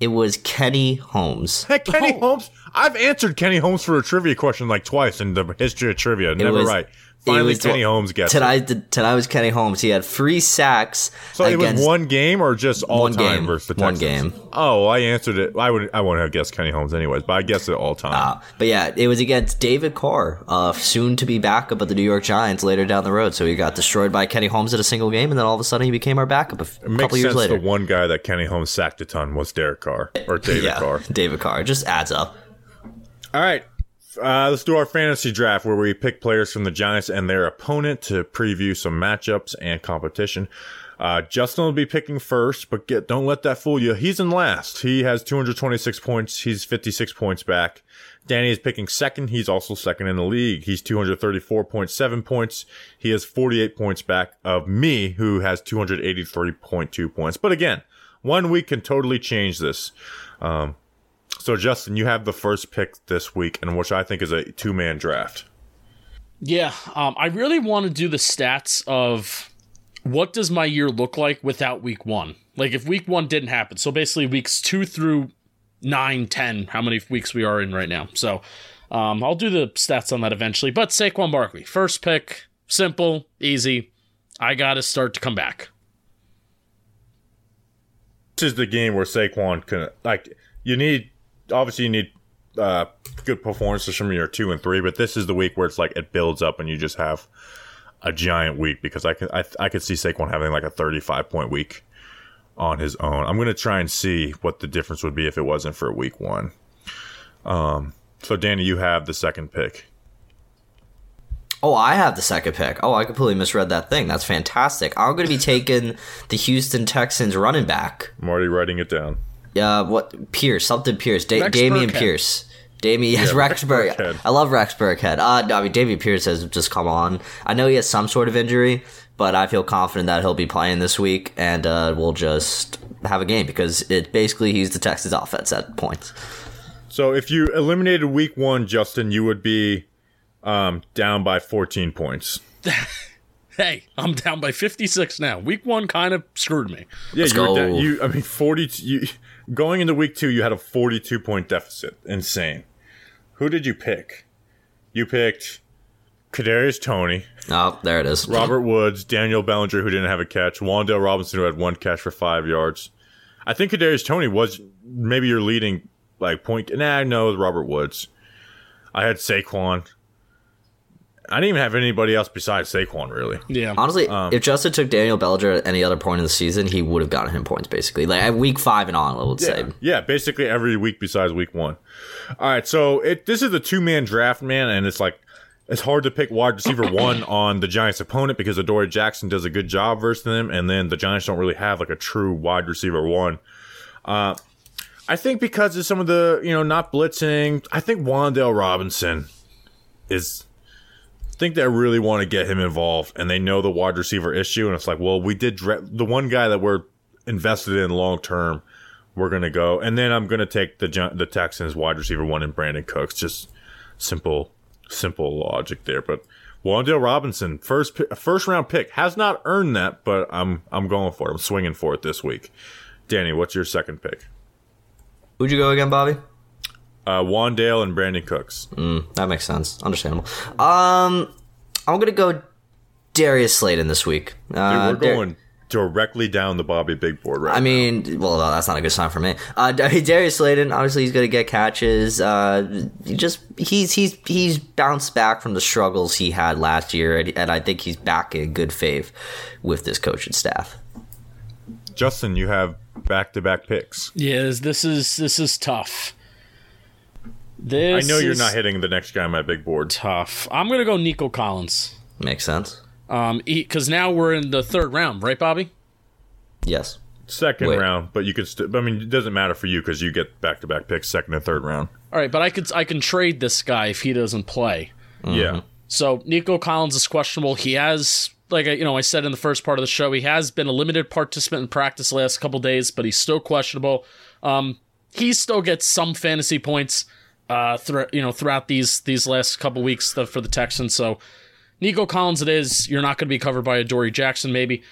It was Kenny Holmes. Hey, Kenny Oh. Holmes. I've answered Kenny Holmes for a trivia question like twice in the history of trivia. Never was- right. Finally, Kenny Holmes gets it. tonight. Tonight was Kenny Holmes. He had three sacks. So it was one game or just all time game. versus the Texans. One game. Oh, I answered it. I would. I wouldn't have guessed Kenny Holmes anyways, but I guessed it all time. Uh, but yeah, it was against David Carr, uh, soon to be backup of the New York Giants later down the road. So he got destroyed by Kenny Holmes at a single game, and then all of a sudden he became our backup a, f- it makes couple years sense. later. The one guy that Kenny Holmes sacked a ton was Derek Carr or David yeah, Carr. David Carr. It just adds up. All right. Uh, let's do our fantasy draft where we pick players from the Giants and their opponent to preview some matchups and competition. Uh, Justin will be picking first, but get don't let that fool you. He's in last. He has 226 points. He's 56 points back. Danny is picking second. He's also second in the league. He's 234.7 points. He has 48 points back of me, who has 283.2 points. But again, one week can totally change this. Um, so Justin, you have the first pick this week, and which I think is a two man draft. Yeah, um, I really want to do the stats of what does my year look like without week one. Like if week one didn't happen, so basically weeks two through nine, ten, how many weeks we are in right now. So um, I'll do the stats on that eventually. But Saquon Barkley, first pick, simple, easy. I got to start to come back. This is the game where Saquon can like you need obviously you need uh, good performances from your two and three, but this is the week where it's like it builds up and you just have a giant week because I can I, I could see Saquon having like a 35 point week on his own. I'm gonna try and see what the difference would be if it wasn't for week one. Um, so Danny, you have the second pick. Oh, I have the second pick. Oh, I completely misread that thing. That's fantastic. I'm going to be taking the Houston Texans running back. I'm already writing it down. Uh, what Pierce? Something Pierce. Da- Dameon Burkhead. Pierce. Dameon, yes, Yeah, Rex, Rex Burkhead. Burkhead. I love Rex Burkhead. Uh, I mean, Dameon Pierce has just come on. I know he has some sort of injury, but I feel confident that he'll be playing this week, and uh, we'll just have a game because it basically he's the Texans offense at points. So if you eliminated week one, Justin, you would be um, down by 14 points. Hey, I'm down by 56 now. Week one kind of screwed me. Yeah, Let's you were down, you. I mean, 40. You going into week two, you had a 42 point deficit. Insane. Who did you pick? You picked Kadarius Toney, Oh, there it is. Robert Woods, Daniel Bellinger, who didn't have a catch, Wan'Dale Robinson, who had one catch for five yards. I think Kadarius Toney was maybe your leading like point. Nah, no, Robert Woods. I had Saquon. I didn't even have anybody else besides Saquon, really. Yeah. Honestly, Um, if Justin took Daniel Bellinger at any other point in the season, he would have gotten him points basically. Like at week five and on, I would say. Yeah, basically every week besides week one. All right, so it this is a two man draft, man, and it's like it's hard to pick wide receiver one on the Giants' opponent because Adoree Jackson does a good job versus them, and then the Giants don't really have like a true wide receiver one. Uh, I think because of some of the you know not blitzing, I think Wan'Dale Robinson is. I think they really want to get him involved, and they know the wide receiver issue, and it's like, well, we did dra- the one guy that we're invested in long term we're gonna go, and then I'm gonna take the the Texans wide receiver one and Brandin Cooks. Just simple, simple logic there. But Wan'Dale Robinson, first first round pick, has not earned that, but I'm I'm going for it. I'm swinging for it this week. Danny, what's your second pick? Who'd you go again, Bobby? Uh, Wan'Dale and Brandin Cooks. That makes sense. Understandable. Um, I'm gonna go Darius Slayton this week. Dude, Uh, we're Dar- going directly down the Bobby Big Board right I mean, well, no, that's not a good sign for me. Uh, Darius Slayton, obviously, he's going to get catches. Uh, he just he's he's he's bounced back from the struggles he had last year, and, and I think he's back in good faith with this coaching staff. Justin, you have back to back picks. Yeah, this- this is this is tough. This I know you're not hitting the next guy on my big board. tough. I'm gonna go Nico Collins. Makes sense. Um, because now we're in the third round, right, Bobby? Yes. Second Wait. round, but you can still. I mean, it doesn't matter for you because you get back to back picks, second and third round. All right, but I could I can trade this guy if he doesn't play. Yeah. So Nico Collins is questionable. He has, like I- you know, I said in the first part of the show, he has been a limited participant in practice the last couple days, but he's still questionable. Um, he still gets some fantasy points, uh, through you know throughout these these last couple weeks th- for the Texans. So Nico Collins, it is. You're not going to be covered by Adoree Jackson, maybe.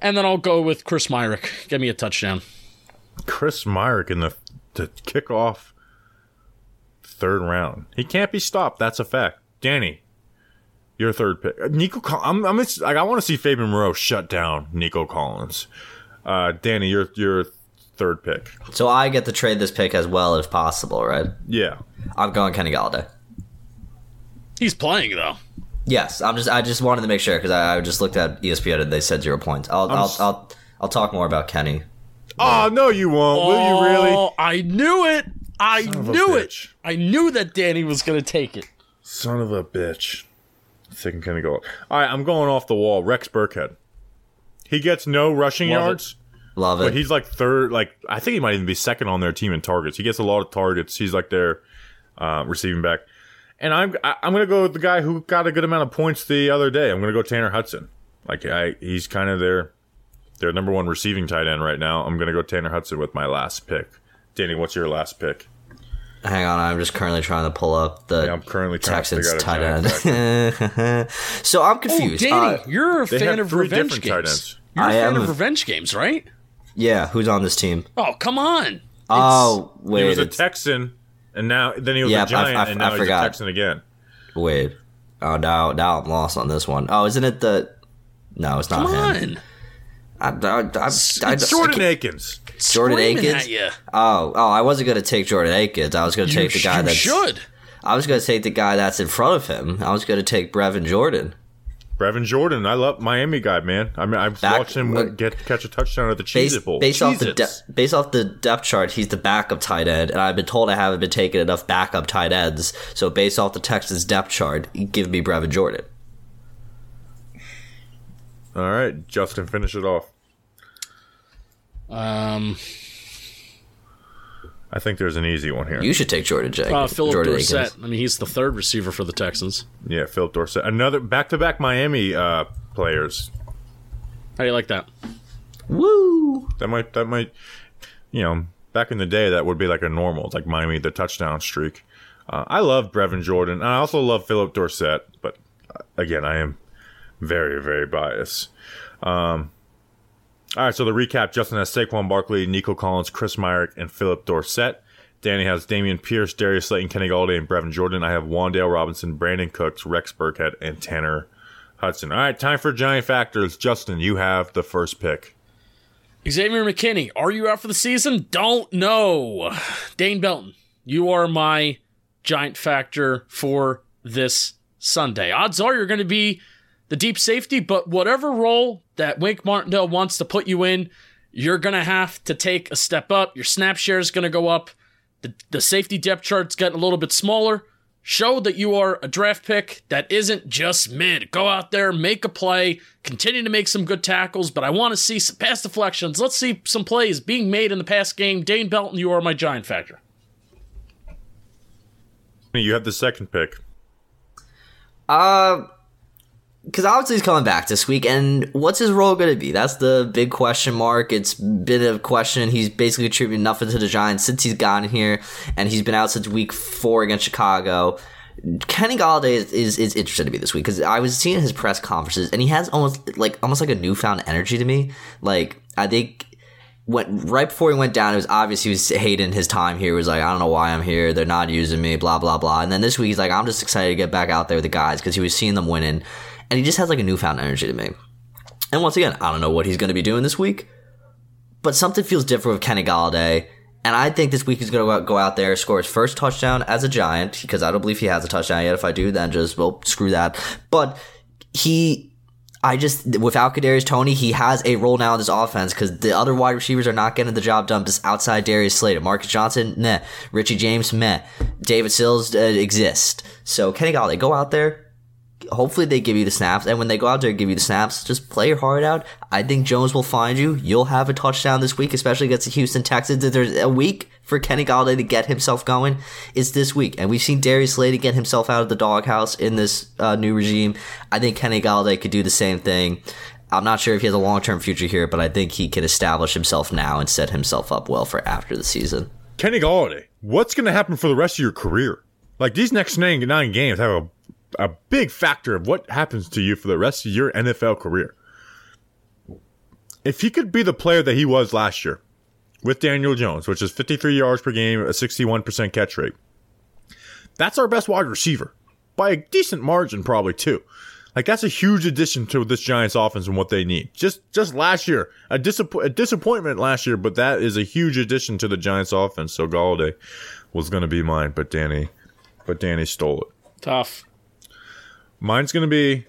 And then I'll go with Chris Myarick. Give me a touchdown. Chris Myarick in the to kick off third round. He can't be stopped. That's a fact. Danny, your third pick. Uh, Nico, I'm, I'm it's- like I want to see Fabian Moreau shut down Nico Collins. Uh, Danny, your your third pick. So I get to trade this pick as well if possible, right? Yeah. I'm going Kenny Golladay. He's playing though. Yes, I'm just I just wanted to make sure because I, I just looked at ESPN and they said zero points. I'll I'll, s- I'll I'll talk more about Kenny. Ah, oh no, you won't. Will you oh, really? Oh, I knew it. I of a knew it. I knew that Danny was going to take it. Son of a bitch. Thinking can go. All right, I'm going off the wall. Rex Burkhead. He gets no rushing yards. Love it. but he's like third. Like I think he might even be second on their team in targets. He gets a lot of targets. He's like their uh, receiving back. And I'm I, I'm gonna go with the guy who got a good amount of points the other day. I'm gonna go Tanner Hudson. Like I, he's kind of their their number one receiving tight end right now. I'm gonna go Tanner Hudson with my last pick. Danny, what's your last pick? Hang on, I'm just currently trying to pull up the Yeah, I'm currently trying to Texans tight out a giant end. so I'm Oh, confused. Danny, Uh, you're a They fan have of three revenge different tight games. ends. You're a I fan am of a- revenge games, right? yeah, who's on this team? Oh, come on. Oh, wait, He was a it's- Texan, and now then he was Yeah, I- a Giant, I- and I he's forgot. a Texan again. wait. Oh, now now I'm lost on this one. Oh, isn't it the? No, it's not Come him. on. I, I, I, I, I, It's Jordan Akins. Jordan Akins? At. Oh, oh, I wasn't gonna take Jordan Akins. I was gonna You, take the guy you that's. should. I was gonna take the guy that's in front of him. I was gonna take Brevin Jordan. Brevin Jordan. I love Miami guy, man. I mean, I've Back- watched him uh, get catch a touchdown at the Cheez Based, It Bowl. based off the Cheez-Its. de- based off the depth chart, he's the backup tight end, and I've been told I haven't been taking enough backup tight ends. So based off the Texans depth chart, give me Brevin Jordan. All right, Justin, finish it off. Um, I think there's an easy one here. You should take Jordan Jenkins. uh, Phillip Jordan Dorsett. Akins. I mean, he's the third receiver for the Texans. yeah, Phillip Dorsett. Another back-to-back Miami uh, players. How do you like that? Woo! That might that might you know back in the day that would be like a normal like Miami the touchdown streak. Uh, I love Brevin Jordan and I also love Phillip Dorsett, but uh, again I am very very biased. Um, all right, so the recap: Justin has Saquon Barkley, Nico Collins, Chris Myarick, and Phillip Dorsett. Danny has Dameon Pierce, Darius Slayton, Kenny Golladay, and Brevin Jordan. I have Wan'Dale Robinson, Brandin Cooks, Rex Burkhead, and Tanner Hudson. All right, time for giant factors. Justin, you have the first pick. Xavier McKinney, are you out for the season? Don't know. Dane Belton, you are my giant factor for this Sunday. Odds are you're going to be the deep safety, but whatever role that Wink Martindale wants to put you in, you're going to have to take a step up. Your snap share is going to go up. The, the safety depth chart's getting a little bit smaller. Show that you are a draft pick that isn't just mid. Go out there, make a play, continue to make some good tackles, but I want to see some pass deflections. Let's see some plays being made in the past game. Dane Belton, you are my giant factor. You have the second pick. Uh, because obviously he's coming back this week, and what's his role going to be? That's the big question mark. It's been a question. He's basically contributed nothing to the Giants since he's gotten here, and he's been out since week four against Chicago. Kenny Golladay is, is, is interested to me this week because I was seeing his press conferences, and he has almost like almost like a newfound energy to me. Like I think went right before he went down, it was obvious he was hating his time here. He was like, I don't know why I'm here. They're not using me, blah, blah, blah. And then this week, he's like, I'm just excited to get back out there with the guys because he was seeing them winning. And he just has like a newfound energy to me. And once again, I don't know what he's going to be doing this week, but something feels different with Kenny Golladay. And I think this week he's going to go out there, score his first touchdown as a Giant because I don't believe he has a touchdown yet. If I do, then just, well, screw that. But he I just without Kadarius Toney, he has a role now in this offense because the other wide receivers are not getting the job done. Just outside Darius Slayton, Marcus Johnson, meh. Richie James, meh. David Sills uh, exist. So Kenny Golladay, go out there. Hopefully they give you the snaps, and when they go out there and give you the snaps, just play your heart out. I think Jones will find you. You'll have a touchdown this week, especially against the Houston Texans. If there's a week for Kenny Golladay to get himself going, it's this week. And we've seen Darius Slayton get himself out of the doghouse in this uh, new regime. I think Kenny Golladay could do the same thing. I'm not sure if he has a long term future here, but I think he can establish himself now and set himself up well for after the season. Kenny Golladay, what's going to happen for the rest of your career? Like these next nine, nine games have a, a big factor of what happens to you for the rest of your NFL career. If he could be the player that he was last year with Daniel Jones, which is 53 yards per game, a 61% catch rate, that's our best wide receiver by a decent margin, probably too. Like that's a huge addition to this Giants offense and what they need. Just just last year, a, disapp- a disappointment last year, but that is a huge addition to the Giants offense. So Golladay was going to be mine, but Danny, but Danny stole it. Tough. Mine's going to be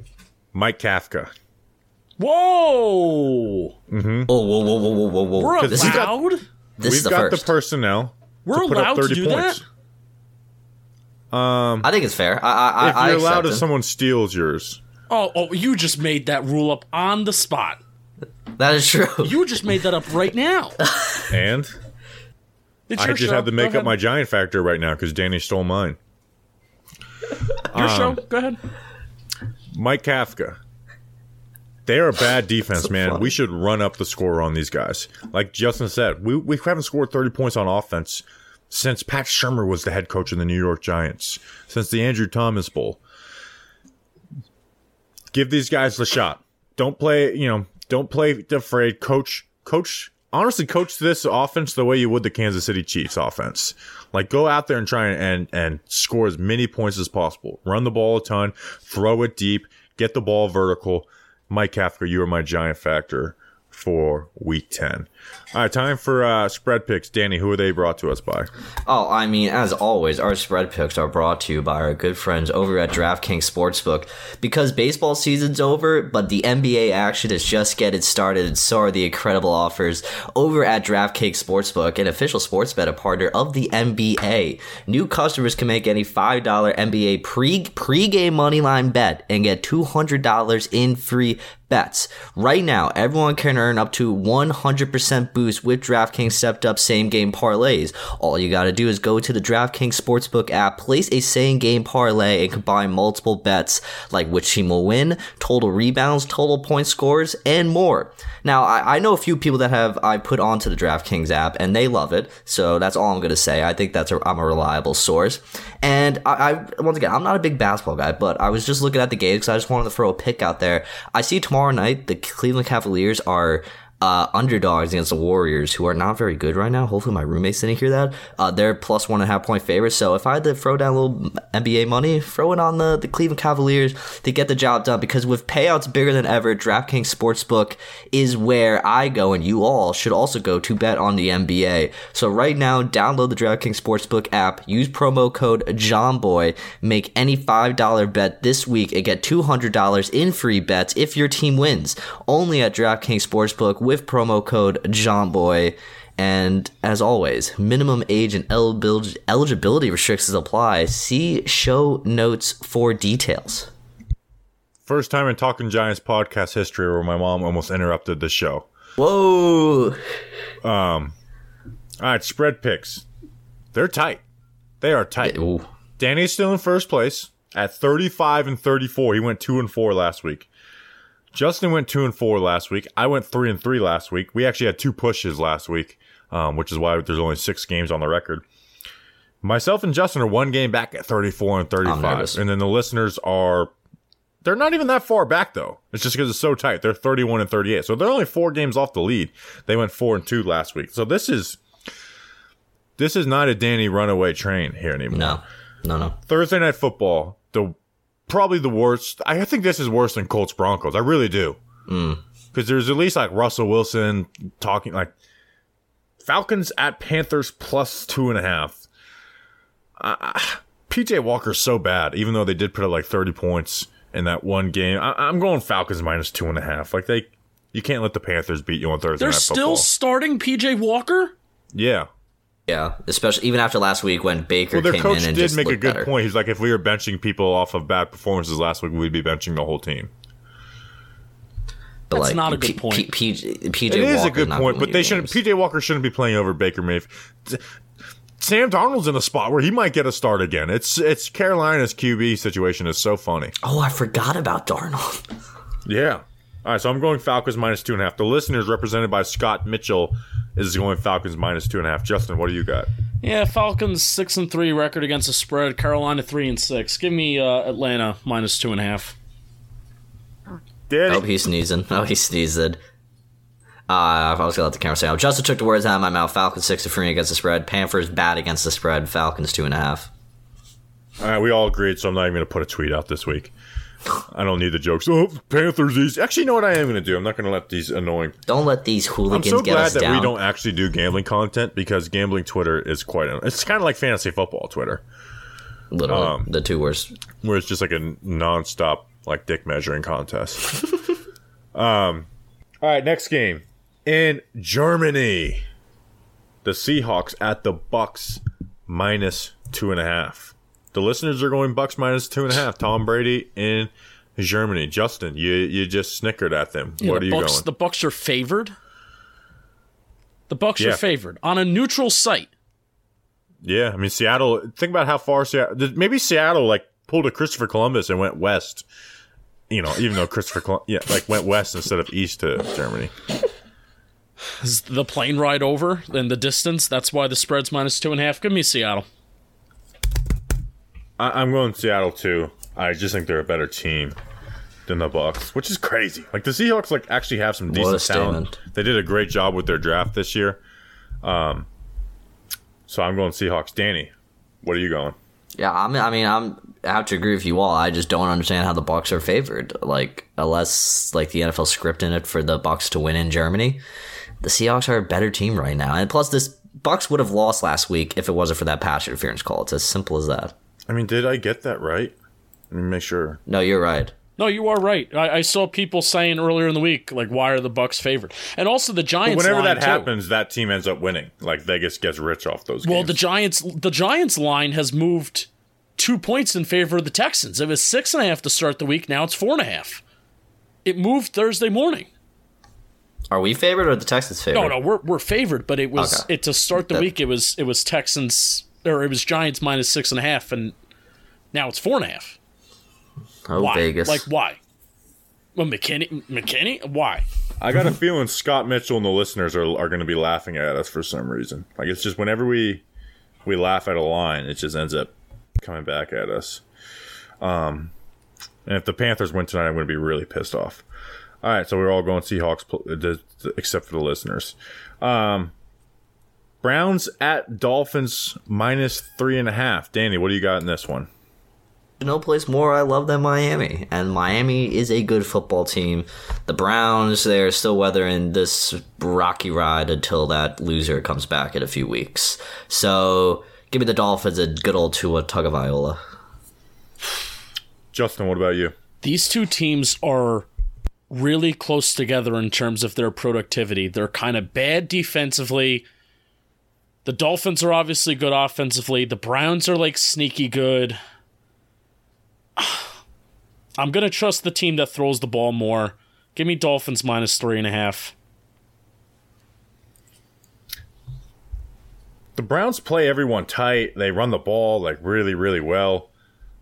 Mike Kafka. Whoa! Oh, whoa, whoa, whoa, whoa, whoa, whoa. We're This is, allowed? this We've is the got first. the personnel. We're put up allowed to do points. that. I think it's fair. I, I, If I, I you're allowed if someone steals yours. Oh, oh, you just made that rule up on the spot. That is true. You just made that up right now. And It's I just show. had to make up my giant factor right now because Danny stole mine. your show. um, Go ahead. Mike Kafka. They are a bad defense, So man. funny. We should run up the score on these guys. Like Justin said, we, we haven't scored 30 points on offense since Pat Shurmur was the head coach of the New York Giants, since the Andrew Thomas Bowl. Give these guys the shot. Don't play, you know, don't play afraid. Coach, coach, honestly, coach this offense the way you would the Kansas City Chiefs offense. Like go out there and try and, and and score as many points as possible. Run the ball a ton, throw it deep, get the ball vertical. Mike Kafka, you are my giant factor for week 10. All right, time for uh, spread picks. Danny, who are they brought to us by? Oh, I mean, as always, our spread picks are brought to you by our good friends over at DraftKings Sportsbook. Because baseball season's over, but the NBA action is just getting started, and so are the incredible offers over at DraftKings Sportsbook, an official sports betting partner of the NBA. New customers can make any $5 NBA pre pregame moneyline bet and get $200 in free bets. Right now, everyone can earn up to 100% boost with DraftKings stepped up same game parlays. All you gotta do is go to the DraftKings Sportsbook app, place a same game parlay, and combine multiple bets like which team will win, total rebounds, total point scores, and more. Now, I, I know a few people that have I put onto the DraftKings app and they love it, so that's all I'm gonna say. I think that's a, I'm a reliable source. And I, I once again, I'm not a big basketball guy, but I was just looking at the games because I just wanted to throw a pick out there. I see tomorrow night the Cleveland Cavaliers are uh, underdogs against the Warriors, who are not very good right now. Hopefully, my roommates didn't hear that. Uh, they're plus one and a half point favorites. So if I had to throw down a little NBA money, throw it on the, the Cleveland Cavaliers to get the job done. Because with payouts bigger than ever, DraftKings Sportsbook is where I go, and you all should also go to bet on the NBA. So right now, download the DraftKings Sportsbook app, use promo code JOHNBOY, make any $5 bet this week, and get $200 in free bets if your team wins. Only at DraftKings Sportsbook with promo code JOHNBOY. And as always, minimum age and eligibility restrictions apply. See show notes for details. First time in Talking Giants podcast history where my mom almost interrupted the show. Whoa! Um, all right, spread picks. They're tight. They are tight. Ooh. Danny's still in first place at 35 and 34. He went 2 and 4 last week. Justin went 2 and 4 last week. I went 3 and 3 last week. We actually had two pushes last week, um, which is why there's only 6 games on the record. Myself and Justin are one game back at 34 and 35. And then the listeners are they're not even that far back though. It's just because it's so tight. They're 31 and 38. So they're only 4 games off the lead. They went 4 and 2 last week. So this is this is not a Danny runaway train here anymore. No, no, no. Thursday night football, the probably the worst. I think this is worse than Colts Broncos. I really do. Because there's at least like Russell Wilson talking like Falcons at Panthers plus two and a half. Uh, PJ Walker's so bad, even though they did put up like 30 points in that one game. I, I'm going Falcons minus two and a half. Like they, you can't let the Panthers beat you on Thursday They're night still football. starting PJ Walker. yeah. Yeah, especially even after last week when Baker Well, their came coach in and did just make a good better. point. He's like, if we were benching people off of bad performances last week, we'd be benching the whole team. But That's like, not a good P- point. P- PJ, PJ It is a good point, but they win shouldn't. PJ Walker shouldn't be playing over Baker Mayfield. Sam Darnold's in a spot where he might get a start again. It's it's Carolina's QB situation is so funny. Oh, I forgot about Darnold. Yeah. All right, so I'm going Falcons minus two and a half. The listeners, represented by Scott Mitchell, is going Falcons minus two and a half. Justin, what do you got? Yeah, Falcons six and three record against the spread. Carolina three and six. Give me uh, Atlanta minus two and a half. Danny, Oh, he's sneezing. Oh, he sneezed. Uh, I was gonna let the camera say. Justin took the words out of my mouth. Falcons six to three against the spread. Panthers bad against the spread. Falcons two and a half. all right, we all agreed, so I'm not even going to put a tweet out this week. I don't need the jokes. Oh, Panthers easy. Actually, you know what I am going to do? I'm not going to let these annoying Don't let these hooligans I'm so get glad us that down. we don't actually do gambling content because gambling Twitter is quite. It's kind of like fantasy football Twitter, Literally, um, the two worst. where it's just like a non-stop like dick measuring contest. um, all right, next game in Germany. the Seahawks at the Bucks minus two and a half. The listeners are going Bucks minus two and a half. Tom Brady in Germany. Justin, you you just snickered at them. Yeah, what the are you Bucks, going? The Bucks are favored. The Bucks Yeah. are favored on a neutral site. Yeah, I mean Seattle. Think about how far Seattle. Maybe Seattle like pulled a Christopher Columbus and went west. You know, even though Christopher, Colum- yeah, like went west instead of east to Germany. Is the plane ride over and the distance? That's why the spread's minus two and a half. Give me Seattle. I- I'm going Seattle too. I just think they're a better team than the Bucks, which is crazy. Like the Seahawks, like actually have some decent talent. They did a great job with their draft this year. Um, so I'm going Seahawks. Danny, what are you going? Yeah, I mean, I mean, I'm I have to agree with you all. I just don't understand how the Bucks are favored. Like, unless like the NFL scripting it for the Bucks to win in Germany, the Seahawks are a better team right now. And plus, this Bucks would have lost last week if it wasn't for that pass interference call. It's as simple as that. I mean, did I get that right? Let me make sure. No, you're right. No, you are right. I, I saw people saying earlier in the week, like, why are the Bucks favored? And also the But Giants. whenever line, that too. happens, that team ends up winning. Like Vegas gets rich off those games. Well, games. the Giants, the Giants line has moved two points in favor of the Texans. It was six and a half to start the week. Now it's four and a half. It moved Thursday morning. Are we favored or the Texans favored? No, no, we're we're favored, but it was Okay. it to start the That- week. It was it was Texans or it was Giants minus six and a half, and now it's four and a half. Oh, Why? Vegas. Like why? Well, McKinney, McKinney, why? I got a feeling Scott Mitchell and the listeners are, are going to be laughing at us for some reason. Like it's just whenever we we laugh at a line, it just ends up coming back at us. Um, and if the Panthers win tonight, I'm going to be really pissed off. All right, so we're all going Seahawks, pl- uh, d- d- except for the listeners. Um, Browns at Dolphins minus three and a half. Danny, what do you got in this one? no place more I love than Miami. And Miami is a good football team. The Browns, they're still weathering this rocky ride until that loser comes back in a few weeks. So give me the Dolphins a good old Tua Tagovailoa. Justin, what about you? These two teams are really close together in terms of their productivity. They're kind of bad defensively. The Dolphins are obviously good offensively. The Browns are like sneaky good. I'm gonna trust the team that throws the ball more. Give me Dolphins minus three and a half. the Browns play everyone tight. They run the ball like really, really well.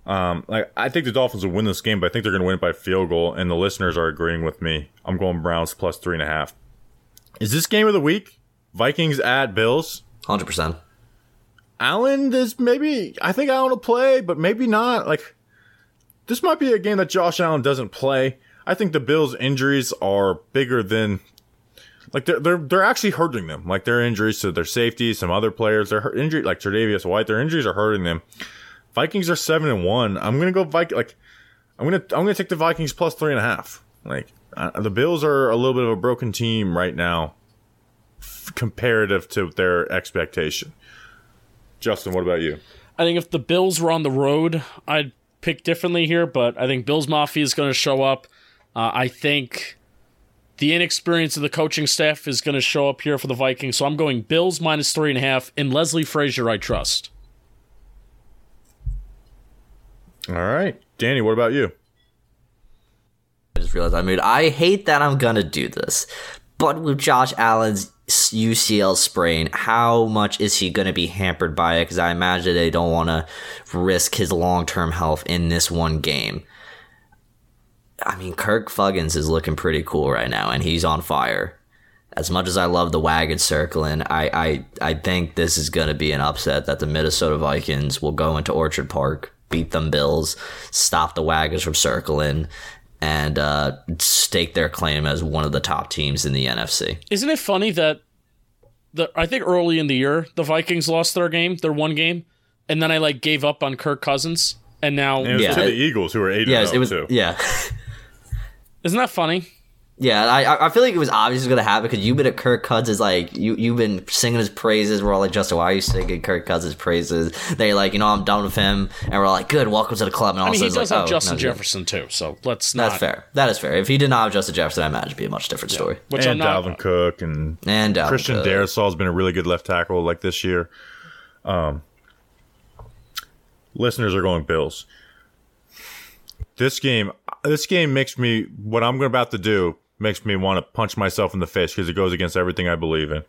Um, like I think the Dolphins will win this game, but I think they're going to win it by field goal. And the listeners are agreeing with me. I'm going Browns plus three and a half. Is this game of the week? Vikings at Bills. 100%. Allen is maybe. I think Allen will play, but maybe not. Like this might be a game that Josh Allen doesn't play. I think the Bills' injuries are bigger than like they're they're they're actually hurting them. Like their injuries to their safety, some other players, their injury like Tre'Davious White, their injuries are hurting them. Vikings are seven and one. I'm gonna go Viking. Like I'm gonna I'm gonna take the Vikings plus three and a half. Like uh, the Bills are a little bit of a broken team right now, comparative to their expectation. Justin, what about you? I think if the Bills were on the road, I'd pick differently here, but I think Bills Mafia is going to show up. Uh, I think the inexperience of the coaching staff is going to show up here for the Vikings, so I'm going Bills minus three and a half, and Leslie Frazier I trust. All right, Danny, what about you? I just realized I moved. I hate that I'm gonna do this, but with Josh Allen's UCL sprain, how much is he gonna be hampered by it? Because I imagine they don't want to risk his long term health in this one game. I mean, Kirk Fuggins is looking pretty cool right now, and he's on fire. As much as I love the wagon circling, I, I, I think this is going to be an upset that the Minnesota Vikings will go into Orchard Park, beat them Bills, stop the wagons from circling, and uh, stake their claim as one of the top teams in the NFC. Isn't it funny that the I think early in the year the Vikings lost their game, their one game, and then I like gave up on Kirk Cousins, and now And it was Yeah, to it- the Eagles who are eight Yes, and it was. too. Yeah, isn't that funny? Yeah, I I- I feel like it was obviously going to happen because you've been at Kirk Cousins like you you've been singing his praises. We're all like, Justin, why are you singing Kirk Cousins praises? They're like, you know, I'm done with him, and we're like, good, welcome to the club. And all I mean, of he does it's have oh, Justin no, Jefferson too, so let's not. That's fair. That is fair. If he did not have Justin Jefferson, I imagine it'd be a much different story. Which I'm and not. Dalvin Cook and And Dalvin Christian Cook. Darrisaw's been a really good left tackle like this year. Um, listeners are going Bills. This game, this game makes me what I'm about to do makes me want to punch myself in the face because it goes against everything I believe in.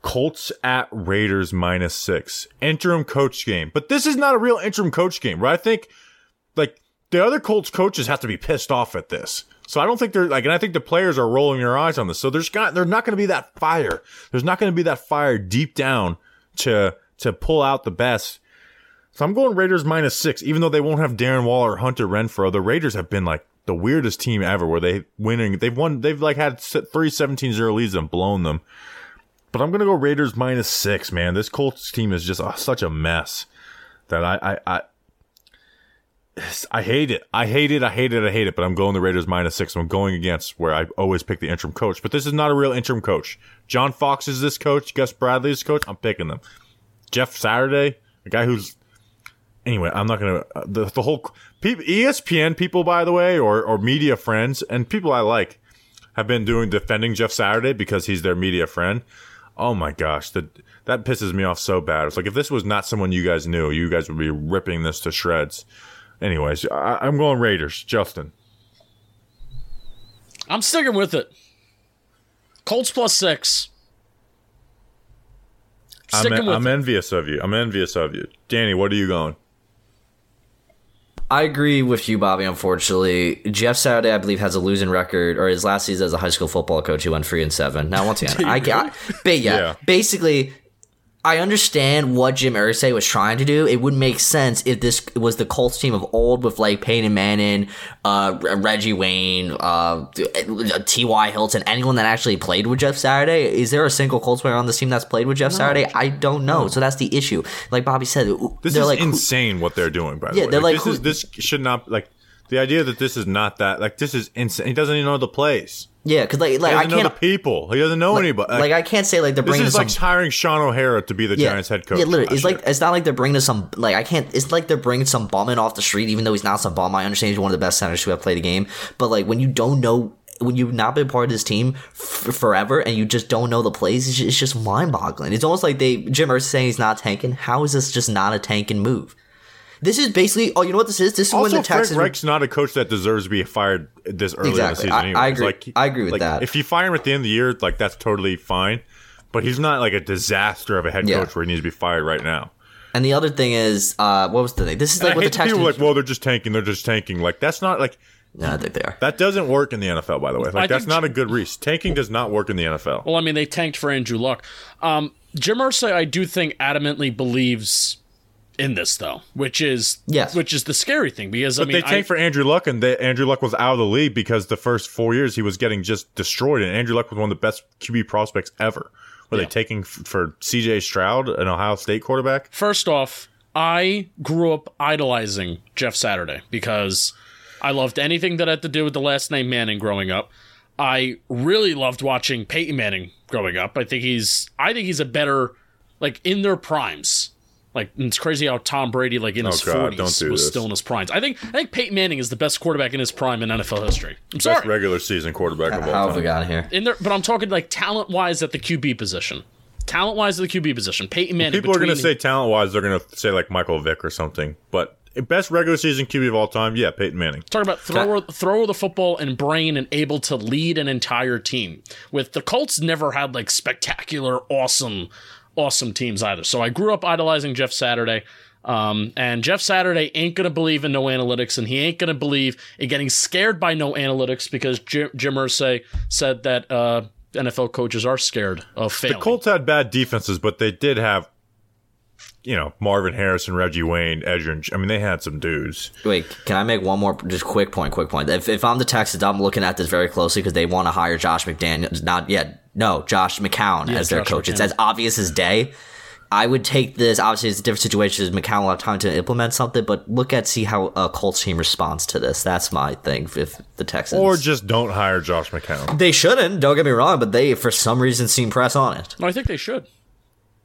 Colts at Raiders minus six interim coach game, but this is not a real interim coach game, right? I think like the other Colts coaches have to be pissed off at this. So I don't think they're like, and I think the players are rolling their eyes on this. So there's got, there's not going to be that fire. There's not going to be that fire deep down to, to pull out the best. So I'm going Raiders minus six, even though they won't have Darren Waller or Hunter Renfrow. The Raiders have been like the weirdest team ever where they winning. They've won, they've like had three 17-0 leads and blown them. But I'm to go Raiders minus six, man. This Colts team is just uh, such a mess that I, I, I, I hate it. I hate it. I hate it. I hate it. But I'm going the Raiders minus six. I'm going against where I always pick the interim coach. But this is not a real interim coach. John Fox is this coach. Gus Bradley is coach. I'm picking them. Jeff Saturday, a guy who's anyway. I'm not gonna uh, the the whole ESPN people, by the way, or or media friends and people I like have been doing defending Jeff Saturday because he's their media friend. Oh my gosh, that that pisses me off so bad. It's like if this was not someone you guys knew, you guys would be ripping this to shreds. Anyways, I, I'm going Raiders. Justin, I'm sticking with it. Colts plus six. I'm, I'm envious of you. I'm envious of you, Danny. What are you going? I agree with you, Bobby. Unfortunately, Jeff Saturday, I believe, has a losing record, or his last season as a high school football coach, he went three and seven. Now, once again, I can't. But yeah, Yeah. basically, I understand what Jim Irsay was trying to do. It would make sense if this was the Colts team of old with like Peyton Manning, uh, Reggie Wayne, uh, T.Y. Hilton, anyone that actually played with Jeff Saturday. Is there a single Colts player on this team that's played with Jeff Saturday? I don't know. So that's the issue. Like Bobby said, This they're is like, insane what they're doing. By the Yeah, way, they're like, this who- is this should not like the idea that this is not that like this is insane. He doesn't even know the plays. yeah, because like, like I doesn't know the people. He doesn't know anybody. Like, I can't say like they're this is some like hiring Shaun O'Hara to be the yeah, Giants head coach. Yeah, literally, it's like year. it's not like they're bringing some like I can't. It's like they're bringing some bumming off the street, even though he's not some bum. I understand he's one of the best centers who have played the game, but like when you don't know. When you've not been part of this team f- forever and you just don't know the plays, it's just, just mind-boggling. It's almost like they Jim Irsay saying he's not tanking. How is this just not a tanking move? This is basically. Oh, you know what this is? This is when also the Frank Texans. Reich's not a coach that deserves to be fired this early Exactly. in the season. I- Anyway. I It's agree- Like, I agree with like, that. If you fire him at the end of the year, like that's totally fine. But he's not like a disaster of a head Yeah. coach where he needs to be fired right now. and the other thing is, uh, what was the thing? This is like I what the hate the people Texans. like, well, they're just tanking. They're just tanking. Like that's not like no, I think they are. that doesn't work in the NFL. By the way, I like that's not a good reason. Tanking does not work in the NFL. Well, I mean, they tanked for Andrew Luck. Um, Jim Irsay, I do think, adamantly believes in this, though, which is Yes. which is the scary thing because I mean, they tanked I, for Andrew Luck, and they, Andrew Luck was out of the league because the first four years he was getting just destroyed, and Andrew Luck was one of the best QB prospects ever. Were they taking f- for C.J. Stroud, an Ohio State quarterback? first off, I grew up idolizing Jeff Saturday because I loved anything that had to do with the last name Manning growing up. I really loved watching Peyton Manning growing up. I think he's I think he's a better like in their primes. Like it's crazy how Tom Brady like in his Oh, God, don't forties do was this. still in his primes. I think I think Peyton Manning is the best quarterback in his prime in NFL history. I'm Best sorry. regular season quarterback of all time. How have we time. got here? in there, but I'm talking like talent wise at the QB position. Talent wise at the QB position. Peyton Manning. People are going to say talent wise, they're going to say like Michael Vick or something. But best regular season QB of all time, yeah, Peyton Manning. Talk about thrower, thrower the football and brain and able to lead an entire team. With the Colts, never had like spectacular, awesome, awesome teams either. So I grew up idolizing Jeff Saturday. Um, and Jeff Saturday ain't gonna believe in no analytics, and he ain't gonna believe in getting scared by no analytics because Jim, Jim Irsay said that uh, NFL coaches are scared of failing. The Colts had bad defenses, but they did have, you know, Marvin Harrison, Reggie Wayne, Edgerrin. I mean, they had some dudes. Wait, can I make one more just quick point? Quick point. If, if I'm the Texans, I'm looking at this very closely because they want to hire Josh McDaniels. Not yet. No, Josh McCown as their Josh coach. It's as obvious as day. I would take this. Obviously, it's a different situation. As McCown will have time to implement something, but look at see how a Colts team responds to this. That's my thing. If the Texans Or just don't hire Josh McCown. they shouldn't. Don't get me wrong, but they for some reason seem press on it. No, I think they should.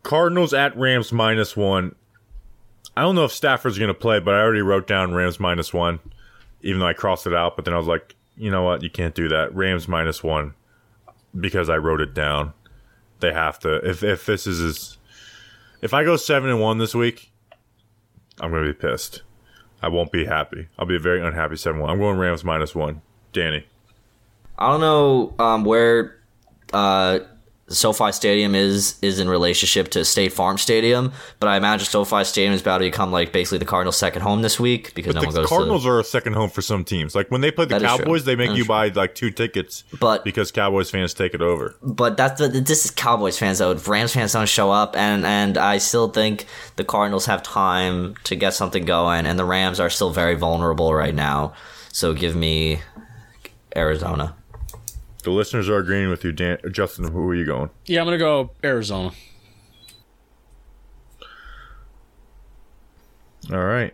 Cardinals at Rams minus one. I don't know if Stafford's going to play, but I already wrote down Rams minus one, even though I crossed it out. But then I was like, you know what? You can't do that. Rams minus one because I wrote it down. They have to. If if this is as, if I go seven and one this week, I'm going to be pissed. I won't be happy. I'll be a very unhappy seven one. I'm going Rams minus one. Danny. I don't know um, where uh, SoFi Stadium is is in relationship to State Farm Stadium, but I imagine SoFi Stadium is about to become like basically the Cardinals' second home this week because no one goes to The Cardinals to. are a second home for some teams. Like when they play the That is true. Cowboys, they make you true. buy like two tickets, But- because Cowboys fans take it over. But that's the this is Cowboys fans though. If Rams fans don't show up, and and I still think the Cardinals have time to get something going, and the Rams are still very vulnerable right now. So give me Arizona. The listeners are agreeing with you, Dan- Justin. Who are you going? Yeah, I'm gonna go Arizona. All right.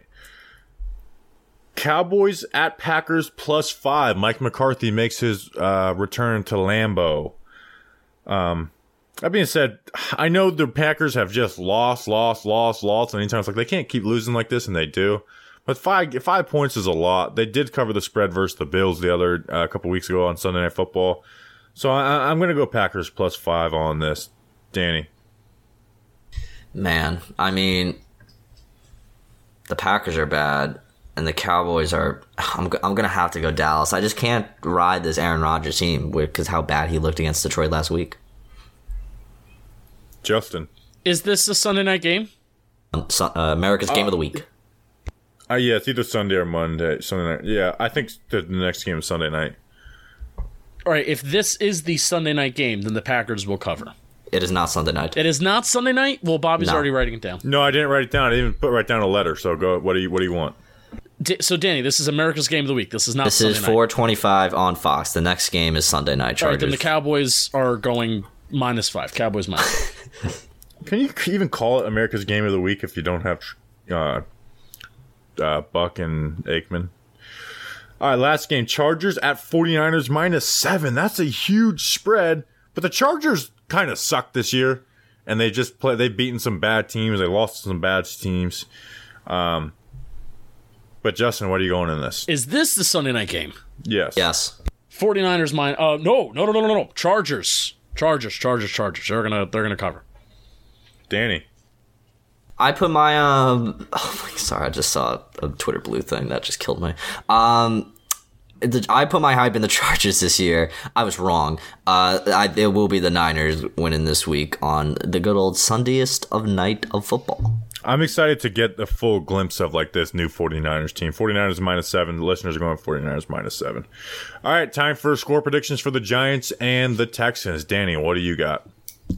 Cowboys at Packers plus five. Mike McCarthy makes his uh, return to Lambeau. Um, that being said, I know the Packers have just lost, lost, lost, lost. And anytime it's like they can't keep losing like this, and they do. But five five points is a lot. They did cover the spread versus the Bills the other uh, couple weeks ago on Sunday Night Football. So I, I'm going to go Packers plus five on this. Danny. Man, I mean, the Packers are bad, and the Cowboys are. I'm, I'm gonna have to go Dallas. I just can't ride this Aaron Rodgers team because how bad he looked against Detroit last week. Justin. Is this a Sunday night game? Um, so, uh, America's game of the week. Uh, yeah, it's either Sunday or Monday. Sunday night. Yeah, I think the the next game is Sunday night. All right, if this is the Sunday night game, then the Packers will cover. It is not Sunday night. It is not Sunday night. Well, Bobby's No. already writing it down. No, I didn't write it down. I didn't even put write down a letter. So go. What do you What do you want? D- so, Danny, this is America's game of the week. This is not This Sunday is night. 425 on Fox. The next game is Sunday night. All right, then the Cowboys are going minus five. Cowboys minus. Can you even call it America's Game of the Week if you don't have uh, uh, Buck and Aikman? All right, last game. Chargers at 49ers minus seven. That's a huge spread. But the Chargers kind of suck this year. And they just play, they've beaten some bad teams. They lost some bad teams. Um, but Justin, what are you going in this? is this the Sunday night game? Yes. yes. 49ers minus. Uh, no, no, no, no, no, no. Chargers. Chargers, Chargers, Chargers. They're gonna, they're gonna cover. Danny. I put my um. Oh my, sorry, I just saw a Twitter blue thing that just killed me. Um, the, I put my hype in the Chargers this year. I was wrong. Uh, I, it will be the Niners winning this week on the good old Sundayest of night of football. I'm excited to get the full glimpse of like this new 49ers team. 49ers minus seven. The listeners are going 49ers minus seven. All right, time for score predictions for the Giants and the Texans. Danny, what do you got?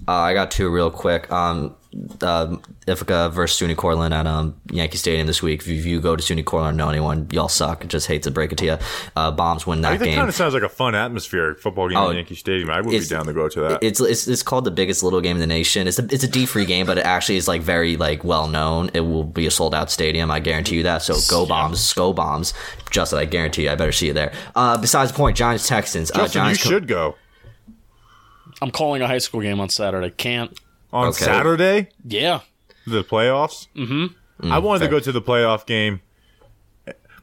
Uh, I got two real quick. Um, uh, Ithaca versus SUNY Cortland at um, Yankee Stadium this week. If you, go to SUNY Cortland or know anyone, y'all suck. Just hate to break it to you. Uh, bombs win I that think that game. kind of sounds like a fun atmosphere football game Oh, at Yankee Stadium. I would be down to go to that. It's, it's it's called the biggest little game in the nation. It's a it's a D free game, but it actually is like very like well known. It will be a sold out stadium. I guarantee you that. So go bombs, go bombs. Just that I guarantee you, I better see you there. Uh, besides the point, Giants Texans. Uh, Justin, you Giants co- should go I'm calling a high school game on Saturday. Can't. on Okay. Saturday. Yeah. The playoffs. Mm-hmm. I wanted to go to the playoff game.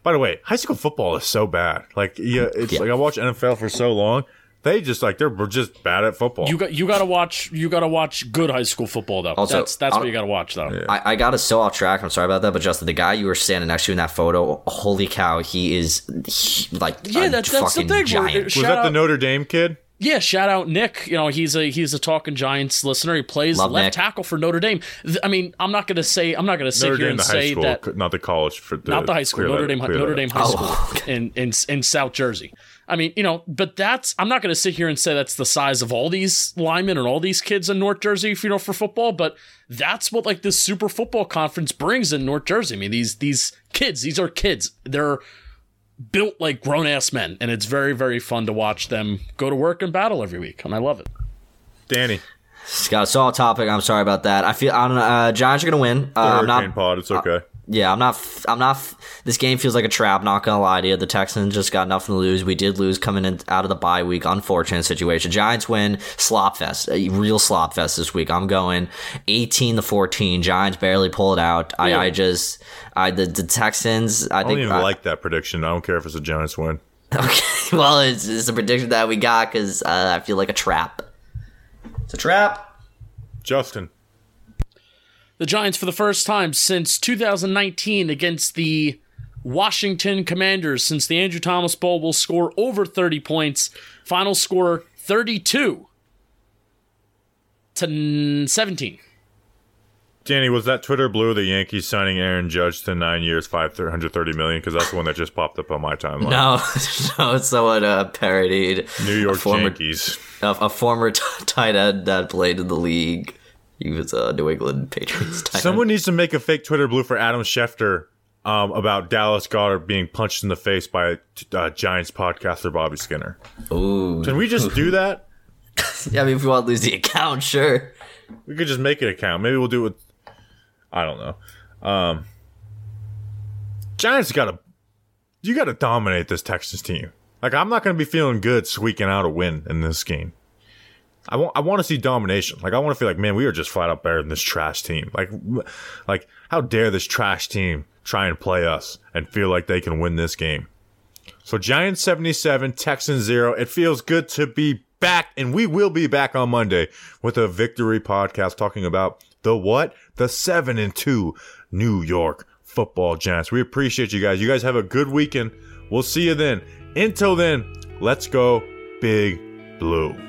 By the way, high school football is so bad. Like, yeah, it's Yeah. like I watched NFL for so long. They just like they're just bad at football. You got you got to watch you got to watch good high school football though. Also, that's that's I'll- what you got to watch though. I, I got us so off track. I'm sorry about that, but Justin, the guy you were standing next to in that photo, holy cow, he is he, like Yeah, a that's- that's the thing, giant. was shout that the out- Notre Dame kid? Yeah, shout out Nick. You know he's a he's a Talking Giants listener. He plays Love left Nick. tackle for Notre Dame. Th- I mean, I'm not gonna say I'm not gonna sit Notre here Dame, and say school, that not the college for the not the high school Notre that- Dame Notre that. Dame High Oh, School in, in in South Jersey. I mean, you know, but that's I'm not going to sit here and say that's the size of all these linemen and all these kids in North Jersey, you know, for football. But that's what like this Super Football Conference brings in North Jersey. I mean, these these kids, these are kids. They're built like grown ass men, and it's very very fun to watch them go to work and battle every week, and I love it. Danny. Got a solid topic. I'm sorry about that. I feel I don't know. Uh, Giants are gonna win. Uh, I'm not. pod. It's okay. Yeah, I'm not. f- I'm not. f- This game feels like a trap. Not gonna lie to you. The Texans just got nothing to lose. We did lose coming in out of the bye week. Unfortunate situation. Giants win. Slop fest. A real slop fest this week. I'm going 18 to 14. Giants barely pull it out. I, I just. I the, the Texans. I I don't think. even I- like that prediction. I don't care if it's a Giants win. Okay. Well, it's, it's a prediction that we got because uh, I feel like a trap. It's a trap. Justin. The Giants, for the first time since 2019 against the Washington Commanders, since the Andrew Thomas Bowl, will score over 30 points. Final score 32 to 17. Danny, was that Twitter blue the Yankees signing Aaron Judge to nine years, five hundred thirty million? Because that's the one that just popped up on my timeline. No, no, it's someone uh, parodied New York a former, Yankees. a, a former t- tight end that played in the league. He was a New England Patriots tight Someone needs to make a fake Twitter blue for Adam Schefter um, about Dallas Goedert being punched in the face by uh, Giants podcaster Bobby Skinner. Ooh. Can we just do that? Yeah, I mean, if you want to lose the account, sure. We could just make an account. Maybe we'll do it with. I don't know. Um, Giants got to. You got to dominate this Texas team. Like I'm not going to be feeling good squeaking out a win in this game. I want. I want to see domination. Like I want to feel like, man, we are just flat out better than this trash team. Like, like how dare this trash team try and play us and feel like they can win this game? So Giants 77, Texans 0. It feels good to be back, and we will be back on Monday with a victory podcast talking about the what? The 7 and 2 New York football Giants. We appreciate you guys. You guys have a good weekend. We'll see you then. Until then, let's go Big Blue.